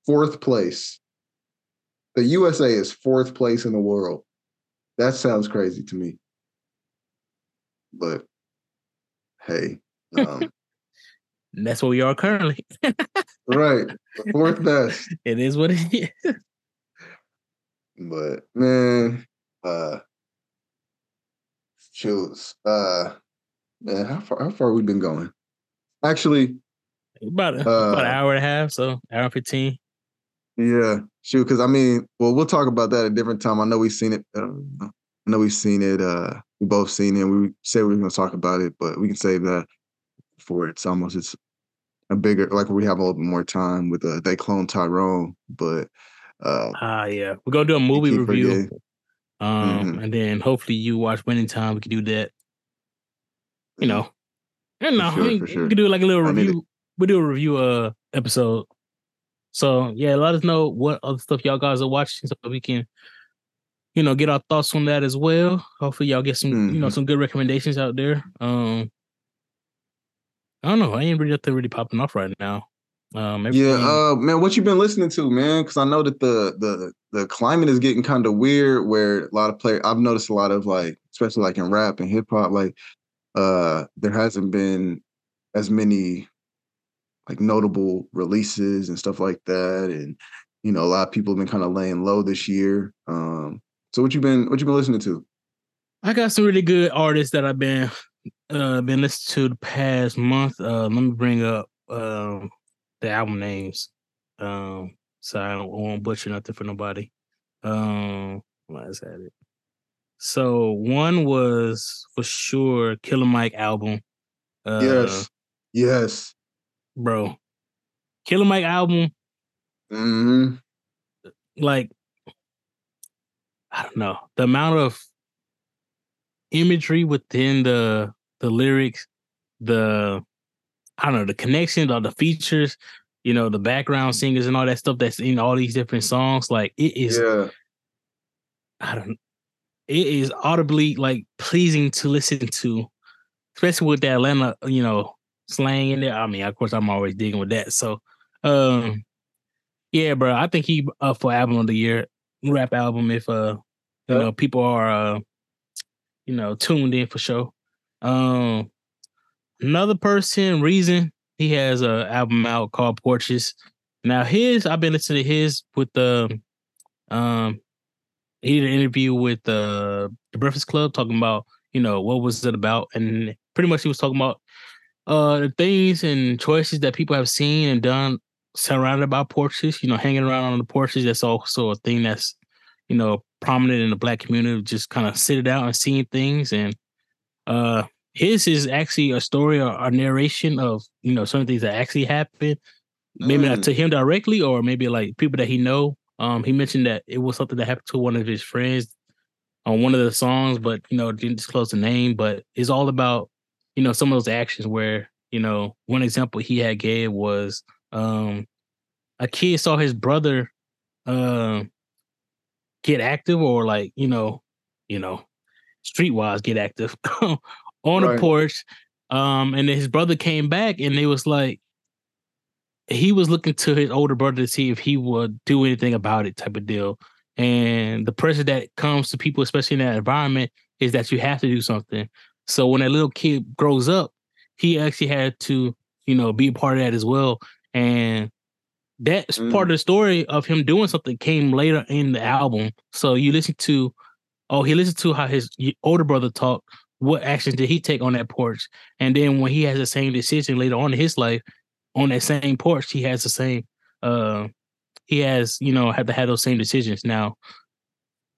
fourth place. The USA is fourth place in the world. That sounds crazy to me. But hey, um, That's where we are currently. right, fourth best. It is what it is. But man, uh shoots. Uh man, how far how far we been going? Actually, About, about an Uh, hour and a half, so hour and fifteen. yeah, shoot, because I mean, well, we'll talk about that at a different time. I know we've seen it. Uh, I know we've seen it. Uh we both seen it. We said we were gonna talk about it, but we can save that for it's almost it's a bigger like we have a little bit more time with uh they clone Tyrone, but uh Ah, yeah. We're gonna do a movie review. Um, Mhm. and then hopefully you watch Winning Time. We can do that. You know, and no, sure, I mean, for we sure. can do like a little I review. We do a review uh episode. So yeah, let us know what other stuff y'all guys are watching so we can, you know, get our thoughts on that as well. Hopefully y'all get some, you know, Mhm. some good recommendations out there. Um, I don't know. I ain't really nothing really popping off right now. Um, Yeah, uh, man, what you been listening to, man? Because I know that the the the climate is getting kind of weird. Where a lot of players, I've noticed a lot of like, especially like in rap and hip hop, like, uh, there hasn't been as many like notable releases and stuff like that, and you know, a lot of people have been kind of laying low this year. Um, so what you been what you been listening to? I got some really good artists that I've been uh been listening to the past month. Uh let me bring up um the album names. Um so I don't won't butcher nothing for nobody. Um let's have it. So one was for sure Killer Mike album. Uh yes, yes. bro. Killer Mike album, hmm like I don't know the amount of imagery within the the lyrics, the I don't know the connections or the features, you know, the background singers and all that stuff that's in all these different songs. Like it is, Yeah, I don't, it is audibly like pleasing to listen to, especially with the Atlanta, you know, slang in there. I mean, of course, I'm always digging with that. So, um, yeah, bro, I think he up for album of the year, rap album. If uh, you know, people are uh, you know, tuned in for sure. Um, another person, Reason, he has a album out called Porches. Now his, I've been listening to his with the, um, he did an interview with uh, the Breakfast Club talking about you know what was it about, and pretty much he was talking about uh the things and choices that people have seen and done surrounded by porches. You know, hanging around on the porches. That's also a thing that's you know prominent in the black community. Just kind of sitting down and seeing things, and uh his is actually a story or a narration of you know some things that actually happened maybe mm. not to him directly or maybe like people that he know um, he mentioned that it was something that happened to one of his friends on one of the songs, but you know, didn't disclose the name. But it's all about, you know, some of those actions where, you know, one example he had gave was um a kid saw his brother uh, get active or like, you know, you know, streetwise get active on right. a porch. Um, and then his brother came back and they was like, he was looking to his older brother to see if he would do anything about it, type of deal. And the pressure that comes to people, especially in that environment, is that you have to do something. So when that little kid grows up, he actually had to, you know, be a part of that as well. And that's mm. part of the story of him doing something came later in the album. So you listen to, oh, he listened to how his older brother talked. What actions did he take on that porch? And then when he has the same decision later on in his life, on that same porch, he has the same uh he has, you know, had to have those same decisions. Now,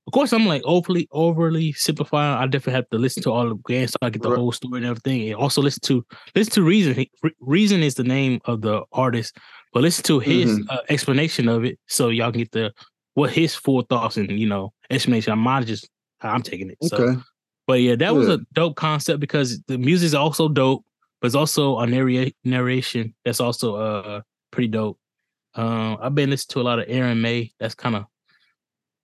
of course, I'm like overly overly simplifying. I definitely have to listen to all the games so I get the right. whole story and everything. And also listen to listen to Reason. Reason is the name of the artist, but listen to his mm-hmm. uh, explanation of it so y'all can get the what his full thoughts and you know explanation. I'm not just I'm taking it. Okay. So, but yeah, that was a dope concept because the music is also dope but it's also a narr- narration that's also uh pretty dope. Um, I've been listening to a lot of Aaron May. That's kind of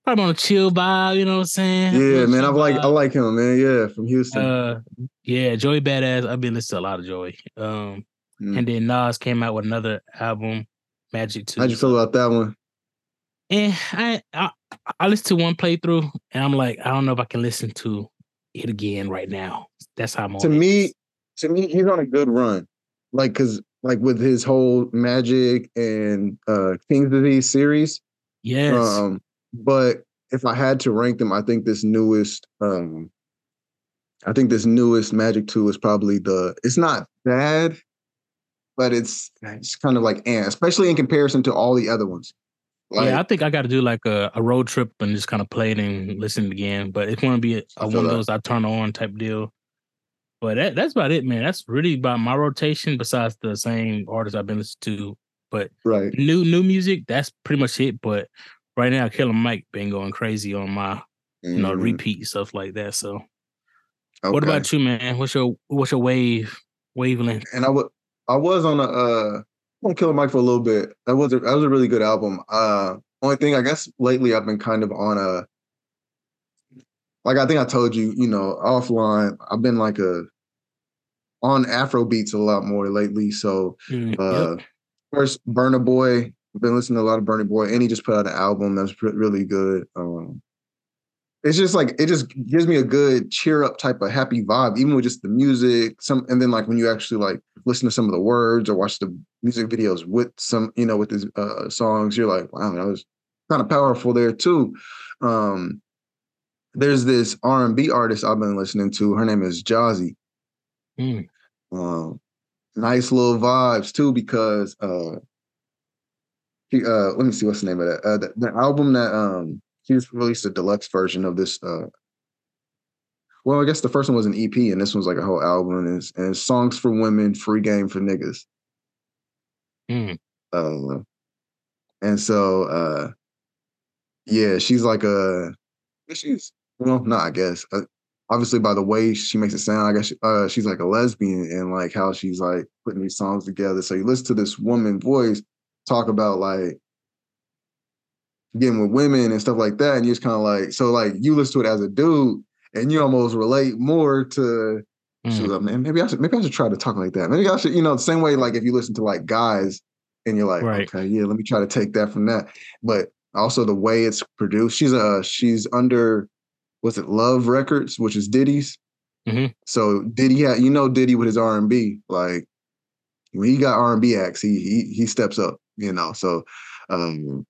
probably on a chill vibe. You know what I'm saying? Yeah, man. I like I like him, man. Yeah, from Houston. Uh, yeah, Joey Badass. I've been listening to a lot of Joey. Um, mm. and then Nas came out with another album, Magic Two. How'd you feel about that one? And I, I I listened to one playthrough, and I'm like, I don't know if I can listen to it again right now. That's how I'm. To me, to me, he's on a good run. Like, cause like with his whole Magic and uh King's Disease series. Yes. Um, but if I had to rank them, I think this newest um I think this newest Magic 2 is probably the it's not bad, but it's it's kind of like and especially in comparison to all the other ones. Like, yeah, I think I got to do like a, a road trip and just kind of play it and listen again. But it's going to be a, a one of those I turn on type deal. But that, that's about it, man. That's really about my rotation. Besides the same artists I've been listening to, but right new new music, that's pretty much it. But right now, Killer Mike been going crazy on my mm-hmm. you know mm-hmm. repeat stuff like that. So, okay. what about you, man? What's your what's your wave wavelength? And I would I was on a uh on Killer Mike for a little bit. That was a, that was a really good album. Uh, only thing I guess lately I've been kind of on a like I think I told you, you know, offline, I've been like a on Afro beats a lot more lately. So mm, uh yep. first Burna Boy, I've been listening to a lot of Burna Boy, and he just put out an album that's really good. Um it's just like it just gives me a good cheer up type of happy vibe, even with just the music. Some and then like when you actually like listen to some of the words or watch the music videos with some, you know, with these uh, songs, you're like, wow, that was kind of powerful there too. Um, there's this R&B artist I've been listening to. Her name is Jozzy. Mm. Um, nice little vibes too because uh, he, uh, let me see what's the name of that. Uh, the, the album that um he just released a deluxe version of this. Uh, well, I guess the first one was an EP, and this one's like a whole album, and it's, and it's songs for women, free game for niggas. Mm. Uh, and so, uh, yeah, she's like a she's well, no, I guess. Uh, obviously, by the way she makes it sound, I guess she, uh, she's like a lesbian, and like how she's like putting these songs together. So you listen to this woman voice talk about like getting with women and stuff like that, and you're just kind of like, so like you listen to it as a dude, and you almost relate more to she was like, man, maybe I should maybe I should try to talk like that. Maybe I should, you know, the same way like if you listen to like guys and you're like, Right. okay, yeah, let me try to take that from that. But also the way it's produced, she's uh she's under was it Love Records, which is Diddy's. Mhm. So Diddy had, you know, Diddy with his R and B, like when he got R and B acts, he he he steps up, you know. So um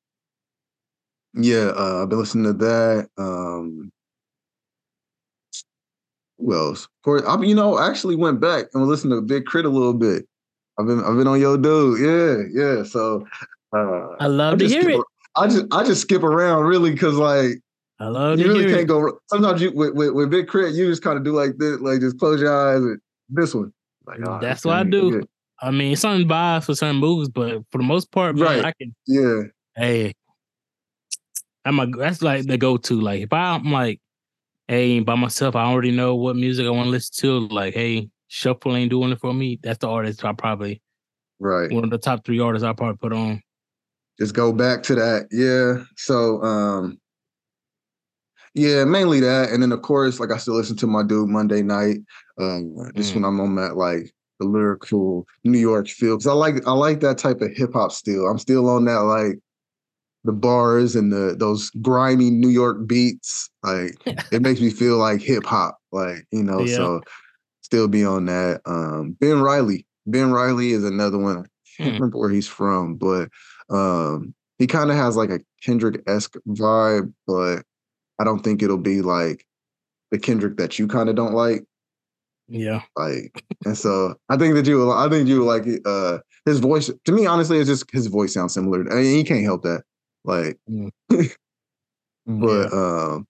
yeah, uh, I've been listening to that. Um who else? Of course, I you know, I actually went back and was listening to Big K.R.I.T. a little bit. I've been I've been on your dude. Yeah, yeah. So uh I love to hear skip it. I just I just skip around really because like I love you to really hear can't it. go. Sometimes you with, with, with Big K.R.I.T., you just kind of do like this, like just close your eyes. And this one, like oh, That's what I do. good. I mean, it's something biased for certain movies, but for the most part, man, Right. I can. Yeah, Hey, I'm a. That's like the go-to. Like if I'm like, hey, by myself, I already know what music I want to listen to. Like, hey, shuffle ain't doing it for me. That's the artist I probably right. one of the top three artists I probably put on. Just go back to that. Yeah. So, um, yeah, mainly that, and then of course, like I still listen to my dude Monday night. Um, just Mm. when I'm on that like the lyrical New York feel, because I like I like that type of hip hop still. I'm still on that like the bars and the those grimy New York beats. Like it makes me feel like hip hop, like you know. Yeah. So still be on that. Um, Ben Riley, Ben Riley is another one. I can't Hmm. remember where he's from, but um, he kind of has like a Kendrick esque vibe, but I don't think it'll be like the Kendrick that you kind of don't like. Yeah, Like, and so I think that you, will- I think you will like. Uh, his voice to me, honestly, it's just his voice sounds similar. I mean, he can't help that. Like, Mm. but um,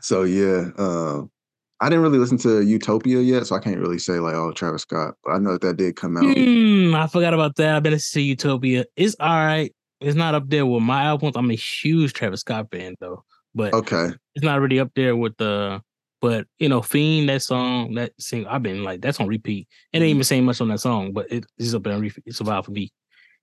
so yeah, um, I didn't really listen to Utopia yet, so I can't really say like, oh, Travis Scott. But I know that that did come out. Hmm, I forgot about that. I've been listening to Utopia. It's all right. It's not up there with my albums. I'm a huge Travis Scott fan though, but Okay, it's not really up there with the. But you know, FE!N, that song, that sing, I've been like that's on repeat. It ain't even saying much on that song, but it, it's up there on repeat. It's a for me.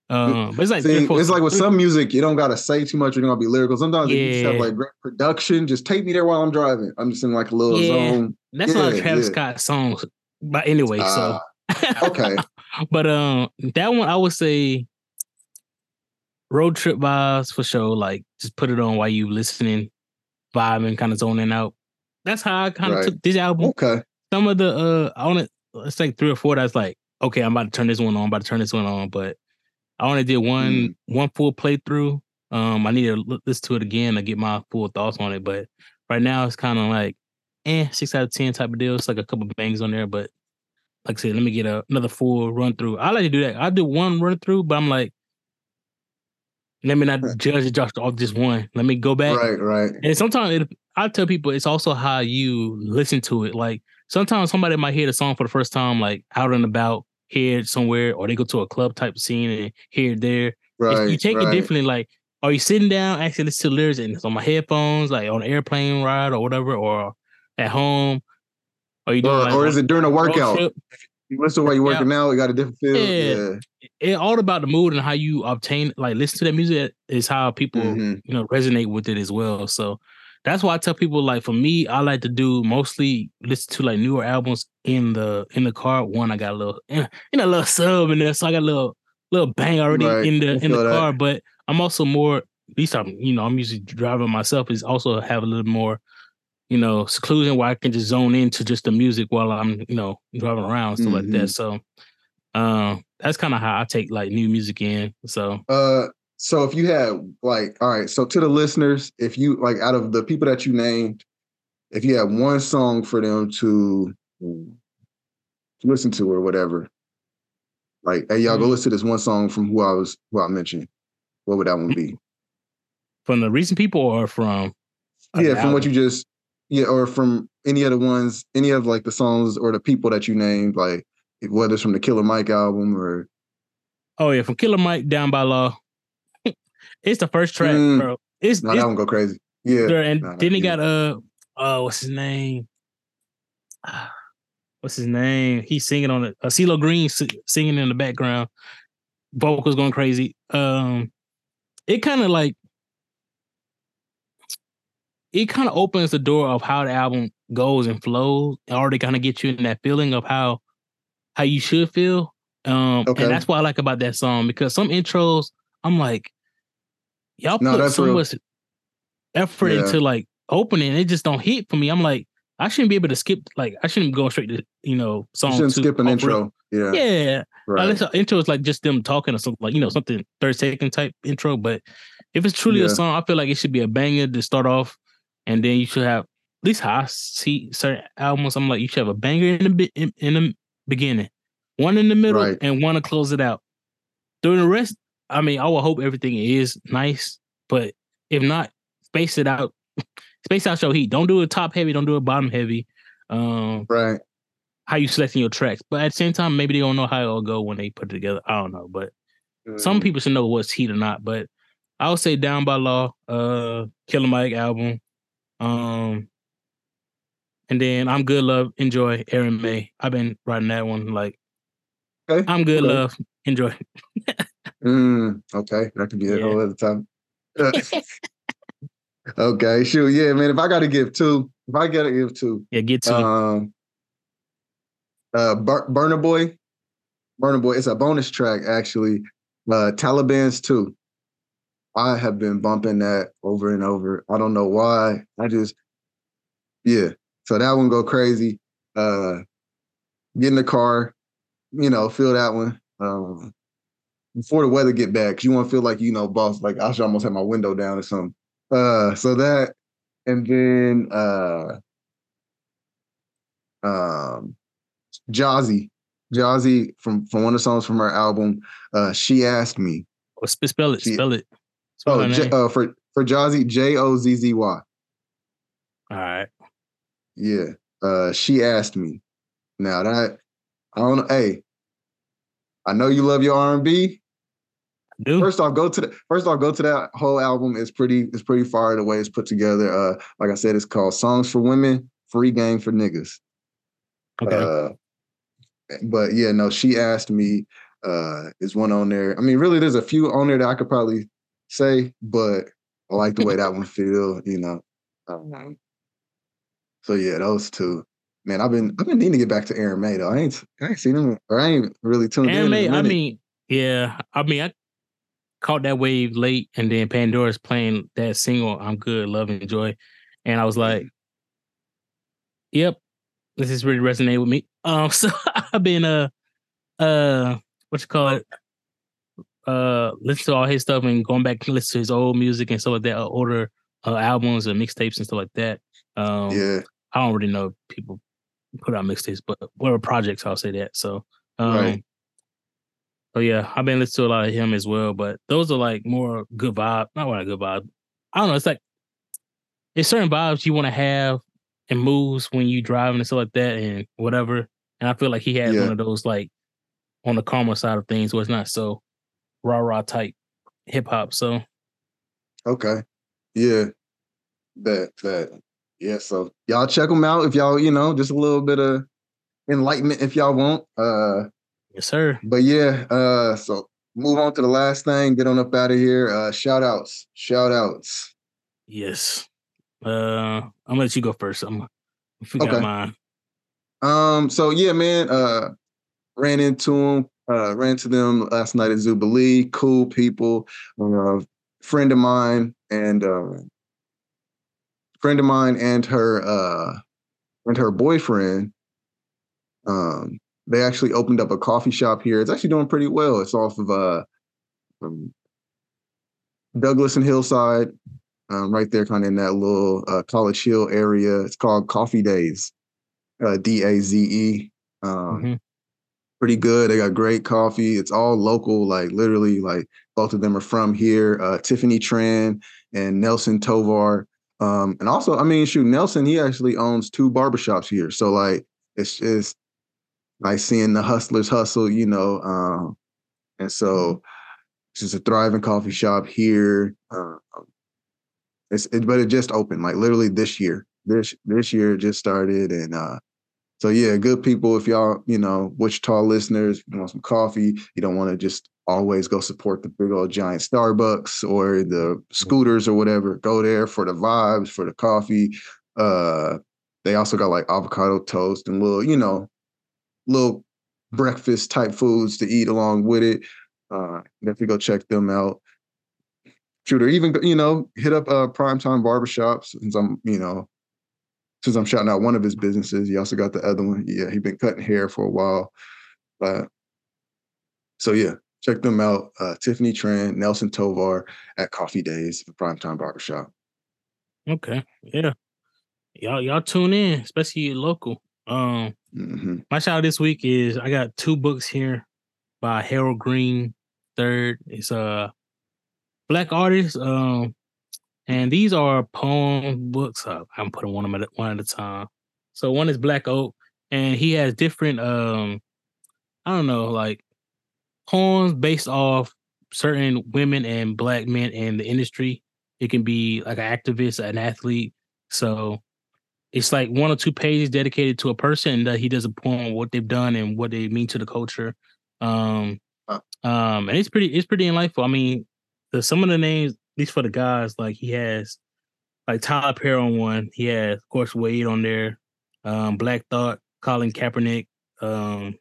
Um, but it's like See, it's like with some music, you don't gotta say too much. You're gonna be lyrical. Sometimes you just have like great production. Just take me there while I'm driving. I'm just in like a little Yeah. zone. that's a lot of Travis yeah. Scott songs. But anyway, so Ah, okay, but um, that one I would say road trip vibes for sure. Like just put it on while you listening, vibing, kind of zoning out. That's how I kind of Right. took this album. okay, Some of the uh, I want to it's like three or four that's like, okay, I'm about to turn this one on, I'm about to turn this one on, but I only did one Mm. one full playthrough. Um, I need to l- listen to it again to get my full thoughts on it. But right now it's kind of like, eh, six out of ten type of deal. It's like a couple bangs on there, but like I said, let me get a, another full run through. I like to do that. I do one run through, but I'm like, let me not judge it just off just one. Let me go back. right, right, And sometimes it, I tell people it's also how you listen to it. Like sometimes somebody might hear the song for the first time, like out and about, hear it somewhere, or they go to a club type scene and hear it there. Right. you take right. it differently. Like, are you sitting down actually listen to lyrics and it's on my headphones, like on an airplane ride or whatever, or at home? Are you doing Or, like or is it during a workout? trip? You listen while you're working out. You got a different feel. Yeah. Yeah. It all about the mood and how you obtain, like, listen to that music is how people Mhm. you know resonate with it as well. So that's why I tell people like for me, I like to do mostly listen to like newer albums in the in the car. One, I got a little you know a little sub in there, so I got a little little bang already Right. in the in the that. car. But I'm also more at least I'm you know I'm usually driving myself is also have a little more you know seclusion where I can just zone into just the music while I'm you know driving around stuff like Mhm. that. So um that's kind of how I take like new music in. So Uh, so if you had like, all right, so to the listeners, if you like, out of the people that you named, if you had one song for them to listen to or whatever, like, hey, y'all go Mm. listen to this one song from who I was, who I mentioned. What would that one be? from the recent people or from yeah, from what you just, yeah, or from any of the ones, any of like the songs or the people that you named, like whether it's from the Killer Mike album or Oh yeah, from Killer Mike down by law. It's the first track, Mm. bro. It's, no, it's that one go crazy. Yeah, there, and then he yeah. got uh uh what's his name? What's his name? He's singing on it. Uh, CeeLo Green singing in the background. Vocals going crazy. Um, it kind of like it kind of opens the door of how the album goes and flows and already kind of get you in that feeling of how how you should feel. Um Okay. and that's what I like about that song because some intros, I'm like, y'all No, put so real. much effort Yeah. into like opening, it just don't hit for me. I'm like, I shouldn't be able to skip like I shouldn't go straight to you know You song shouldn't two skip an intro. Yeah. Yeah, Right. Unless the intro is like just them talking or something like you know something third second type intro. But if it's truly Yeah. a song, I feel like it should be a banger to start off, and then you should have at least how I see certain albums. I'm like you should have a banger in the in, in the beginning, one in the middle, Right. and one to close it out. During the rest, I mean, I will hope everything is nice, but if not, space it out. space out your heat. Don't do it top heavy. Don't do it bottom heavy. Um, Right. how you selecting your tracks. But at the same time, maybe they don't know how it'll go when they put it together. I don't know. But some Mhm. people should know what's heat or not. But I would say Down by Law, uh Killer Mike album. Um and then I'm good love, enjoy Aaron May. I've been writing that one like Okay. I'm good Okay. love, enjoy. Mm, okay, that could be a Yeah. whole other time. okay, sure. Yeah, man. If I got to give two, if I got to give two, Yeah, get it. um, uh, Bur- Burna Boy, Burna Boy. It's a bonus track actually. Uh, Taliban's two. I have been bumping that over and over. I don't know why. I just, yeah. So that one go crazy. Uh, get in the car, you know, feel that one. Um, before the weather get bad, because you want to feel like you know, boss. Like I should almost have my window down or something. Uh, so that, and then uh, um, Jozzy, Jozzy from from one of the songs from her album. Uh, she asked me. Sp- spell it, she- spell it. Spell Oh, J, uh, for for Jozzy, J O Z Z Y. All right. Yeah. Uh, she asked me. Now that I don't know. Hey, I know you love your R and B. Do First off, go to the first off, go to that whole album. It's pretty, it's pretty far the way it's put together. Uh, like I said, it's called Songs for Women, Free Game for Niggas. okay. Uh, but yeah, no, she asked me, uh, is one on there. I mean, really, there's a few on there that I could probably say, but I like the way that one feel, you know. Um, so yeah, those two. Man, I've been I've been needing to get back to Aaron May though. I ain't I ain't seen him or I ain't really tuned in. Anime, in a I mean, yeah. I mean, I caught that wave late, and then Pandora's playing that single, I'm Good, Love, and Joy. And I was like, yep, this is really resonating with me. Um, so I've been, uh, uh, what you call it? Uh, listen to all his stuff and going back and listen to his old music and stuff like that, uh, older uh, albums and mixtapes and stuff like that. Um, yeah, I don't really know if people put out mixtapes, but whatever projects, I'll say that. So, um, Right. So yeah, I've been listening to a lot of him as well. But those are like more good vibe, not what a good vibe. I don't know. It's like it's certain vibes you want to have and moves when you driving and stuff like that and whatever. And I feel like he has Yeah. one of those like on the calmer side of things, where it's not so rah rah type hip hop. So okay. Yeah. That that yeah, so y'all check them out if y'all, you know, just a little bit of enlightenment if y'all want. Uh yes, sir. But yeah, uh, so move on to the last thing, get on up out of here. Uh shout outs. Shout outs. Yes. Uh, I'm gonna let you go first. I'm forgot Okay. mine. Um, so yeah, man, uh ran into them, uh, ran to them last night at Zoobilee. Cool people. Uh friend of mine and uh friend of mine and her uh and her boyfriend. Um, they actually opened up a coffee shop here. It's actually doing pretty well. It's off of uh um, Douglas and Hillside, um, right there, kind of in that little uh, College Hill area. It's called Coffee Daze, uh, D A Z E. Um, Mhm. Pretty good. They got great coffee. It's all local, like literally, like both of them are from here. Uh, Tiffany Tran and Nelson Tovar. Um, and also, I mean, shoot, Nelson, he actually owns two barbershops here. So, like, it's just nice seeing the hustlers hustle, you know. Um, and so it's just a thriving coffee shop here. Uh, it's it, but it just opened like literally this year. This this year it just started, and uh, so yeah, good people. If y'all you know Wichita listeners, you want some coffee, you don't want to just always go support the big old giant Starbucks or the scooters or whatever. Go there for the vibes, for the coffee. Uh, they also got like avocado toast and little, you know, little breakfast type foods to eat along with it. Uh, definitely go check them out. Shooter, even you know, hit up uh primetime barbershops since I'm, you know, since I'm shouting out one of his businesses. He also got the other one. Yeah, he's been cutting hair for a while. Uh, so yeah, check them out. Uh, Tiffany Tran, Nelson Tovar at Coffee Daze, the primetime barbershop. Okay. Yeah. Y'all y'all tune in, especially local. Um hmm my shout out this week is I got two books here by Harold Green third. It's a black artist. Um and these are poem books. Uh, I'm putting one of them at one at a time. So one is Black Oak, and he has different um I don't know, like poems based off certain women and black men in the industry. It can be like an activist, an athlete. So it's like one or two pages dedicated to a person that he does a poem on what they've done and what they mean to the culture. Um, Huh. um, and it's pretty, it's pretty enlightful. I mean, the some of the names, at least for the guys, like he has like Tyler Perry on one. He has, of course, Wade on there. Um, Black Thought, Colin Kaepernick. Um,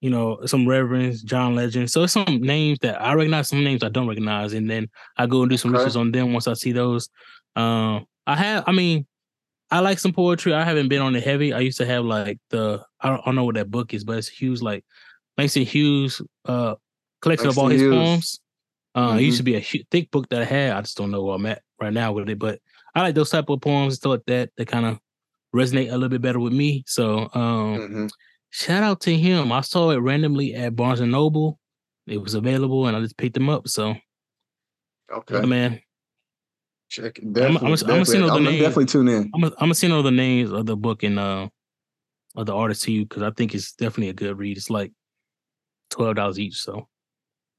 you know, some reverends, John Legend. So it's some names that I recognize, some names I don't recognize, and then I go and do some Okay. research on them once I see those. Um, I have, I mean, I like some poetry. I haven't been on the heavy. I used to have like the I don't, I don't know what that book is, but it's Hughes like Langston Hughes uh collection of all his Hughes. poems. Uh, it used Mhm. to be a thick book that I had. I just don't know where I'm at right now with it, but I like those type of poems and stuff like that. That kind of resonate a little bit better with me. So um, Mhm. shout out to him. I saw it randomly at Barnes and Noble. It was available, and I just picked them up. So Okay. yeah, man, Check it. I'ma- Definitely, I'ma- I'ma send definitely. the I'm, I'm name. definitely tune in. I'm gonna, I'm send all the names of the book and uh of the artist to you because I think it's definitely a good read. It's like twelve dollars each. So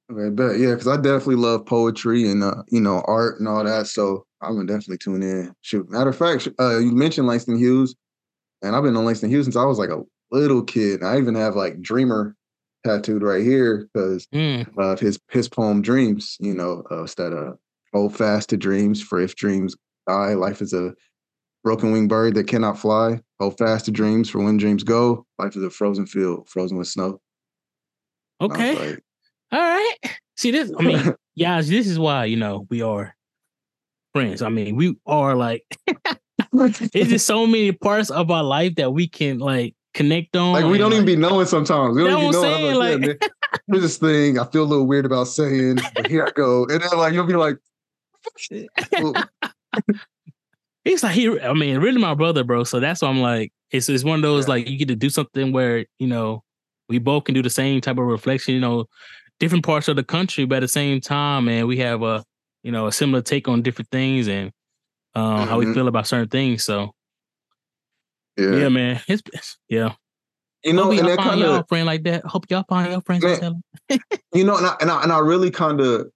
Okay, bet. Yeah, because I definitely love poetry and uh, you know art and all that. So I'm gonna definitely tune in. Shoot, matter of fact, uh, you mentioned Langston Hughes, and I've been on Langston Hughes since I was like a little kid. I even have like Dreamer tattooed right here because mm, of his his poem Dreams. You know, uh, that uh, hold fast to dreams, for if dreams die, life is a broken winged bird that cannot fly. Hold fast to dreams, for when dreams go, life is a frozen field, frozen with snow. And I was okay, like, all right. See this? I mean, yeah, this is why you know we are friends. I mean, we are like it's just so many parts of our life that we can like connect on. Like we don't even like, be knowing sometimes. We don't even know. Saying, like, like- yeah, man, this thing I feel a little weird about saying, but here I go. And then like you'll be like, He's like he. I mean, really my brother, bro. So that's why I'm like, it's it's one of those Yeah. like you get to do something where you know we both can do the same type of reflection. You know, different parts of the country, but at the same time, and we have a you know a similar take on different things and uh, how we Mhm. feel about certain things. So yeah. yeah, man, it's, yeah. You know, Hope and that find kind y'all of friend like that. Hope y'all find your friends. Man, like that. you know, and I, and I and I really kind of,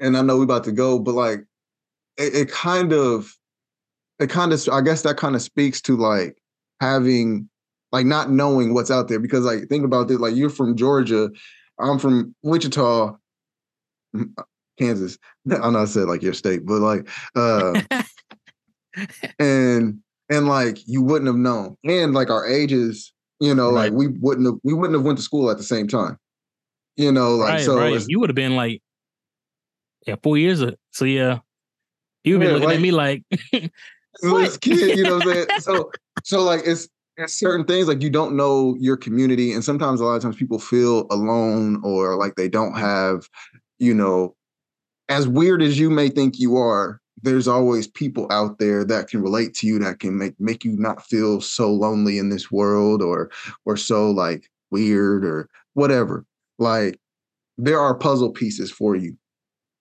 and I know we about to go, but like, it, it kind of, it kind of, I guess that kind of speaks to like having, like, not knowing what's out there because like think about this like you're from Georgia, I'm from Wichita, mm, Kansas. I know I said like your state, but like, uh, and and like you wouldn't have known, and like our ages, you know, like we wouldn't have, we wouldn't have went to school at the same time, you know, like right, so. right. You would have been like, yeah, four years. Of, so yeah, you would be Yeah, looking like- at me like, this kid, you know what I'm saying? So so like it's it's certain things like you don't know your community and sometimes a lot of times people feel alone or like they don't have, you know, as weird as you may think you are, there's always people out there that can relate to you that can make make you not feel so lonely in this world or or so like weird or whatever. Like there are puzzle pieces for you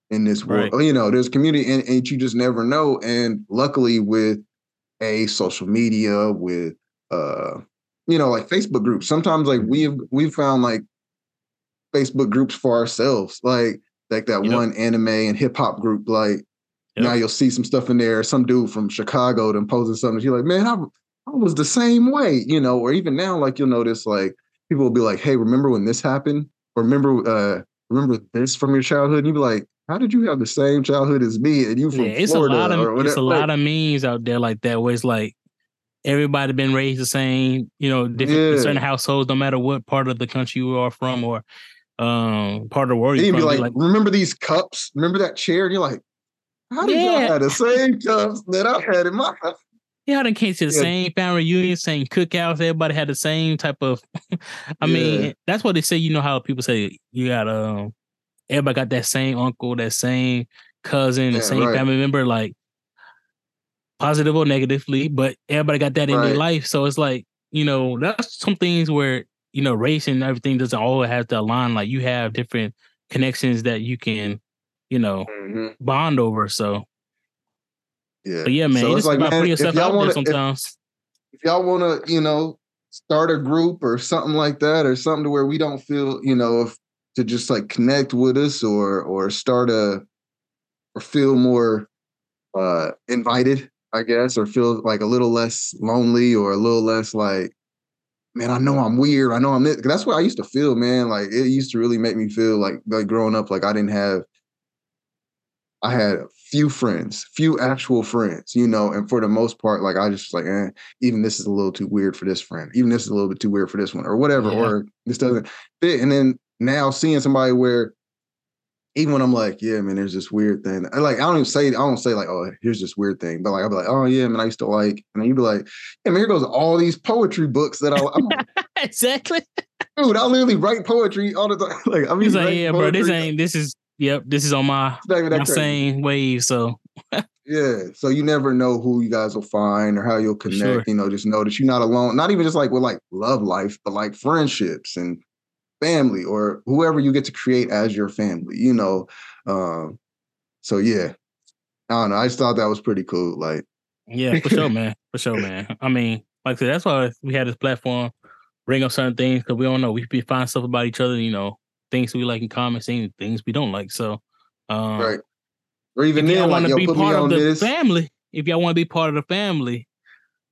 in this world. Right. You know, there's community and, and you just never know. And luckily with a social media, with uh, you know, like Facebook groups, sometimes like we've we've found like Facebook groups for ourselves, like like that one anime and hip hop group, like Yep. now you'll see some stuff in there. Some dude from Chicago then posting something. You're like, man, I, I was the same way, you know. Or even now, like you'll notice, like people will be like, hey, remember when this happened? Or remember, uh, remember this from your childhood? And you be like, how did you have the same childhood as me? And you from yeah, it's Florida a lot of it's a lot of memes out there like that where it's like everybody been raised the same. You know, different Yeah. certain households, no matter what part of the country you are from or um part of the world you're you'd be like, you're remember these cups? Remember that chair? And you're like, how did y'all have the same cups that I had in my house? Yeah, they came to the Yeah. same family reunion, same cookouts. Everybody had the same type of. I Yeah. mean, that's what they say. You know how people say you got um, everybody got that same uncle, that same cousin, the same right. family member, like positive or negatively, but everybody got that in their life. So it's like you know that's some things where you know race and everything doesn't always have to align. Like you have different connections that you can, you know, Mhm. bond over. So, Yeah. but yeah, man, So you it's like, about man, putting if yourself y'all out wanna- if- sometimes. if y'all want to, you know, start a group or something like that, or something to where we don't feel, you know, if to just like connect with us or or start a or feel more uh invited, I guess, or feel like a little less lonely or a little less like, man, I know I'm weird. I know I'm this. That's what I used to feel, man. Like it used to really make me feel like like growing up, like I didn't have I had a few friends, few actual friends, you know, and for the most part, like I just like, eh, even this is a little too weird for this friend, even this is a little bit too weird for this one, or whatever, Yeah. or this doesn't fit. And then now seeing somebody where even when I'm like, yeah, man, there's this weird thing. I like I don't even say I don't say like, oh, here's this weird thing, but like I'll be like, oh yeah, man, I used to like, and then you'd be like, yeah, man, here goes all these poetry books that I, like, exactly. dude, I literally write poetry all the time. Like I'm He's like, yeah, bro, this ain't. This is. Yep, this is on my my same wave. So Yeah. So you never know who you guys will find or how you'll connect. sure. You know, just know that you're not alone. Not even just like with like love life, but like friendships and family or whoever you get to create as your family, you know. Um, so yeah. I don't know. I just thought that was pretty cool. Like, yeah, for sure, man. For sure, man. I mean, like I said, that's why we had this platform, bring up certain things because we don't know. We be find stuff about each other. You know, things we like in common, things things we don't like. So, um, right. Or even if y'all then, want like, to yo, be put me part of the this. family, if y'all want to be part of the family,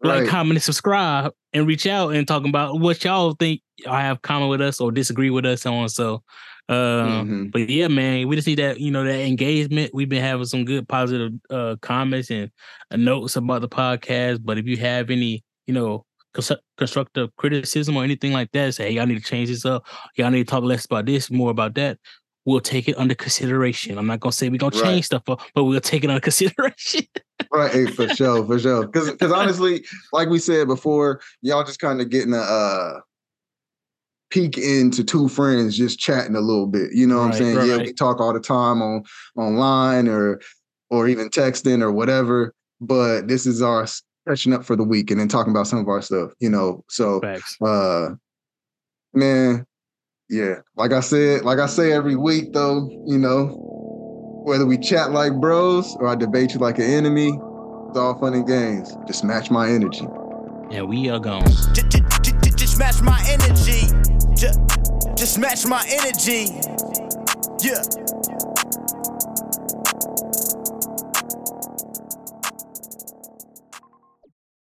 like, comment, and subscribe, and reach out and talk about what y'all think y'all have common with us or disagree with us so on. So, uh, Mhm. but yeah, man, we just need that you know that engagement. We've been having some good positive uh comments and uh, notes about the podcast. But if you have any, you know. cons- Constructive criticism or anything like that, say, hey, y'all need to change this up. Y'all need to talk less about this, more about that. We'll take it under consideration. I'm not gonna say we're gonna Right. change stuff, up, but we'll take it under consideration. Right, hey, for sure, for sure. Because because honestly, like we said before, y'all just kind of getting a uh, peek into two friends just chatting a little bit. You know what I'm Right, saying? Yeah, we talk all the time on online or or even texting or whatever. But this is our s- catching up for the week and then talking about some of our stuff. You know, so Facts. uh, man, yeah. Like I said, like I say every week though, you know. Whether we chat like bros or I debate you like an enemy, it's all fun and games. Just match my energy. Yeah, we are gone. Just, just, just match my energy. Just, just match my energy. Yeah.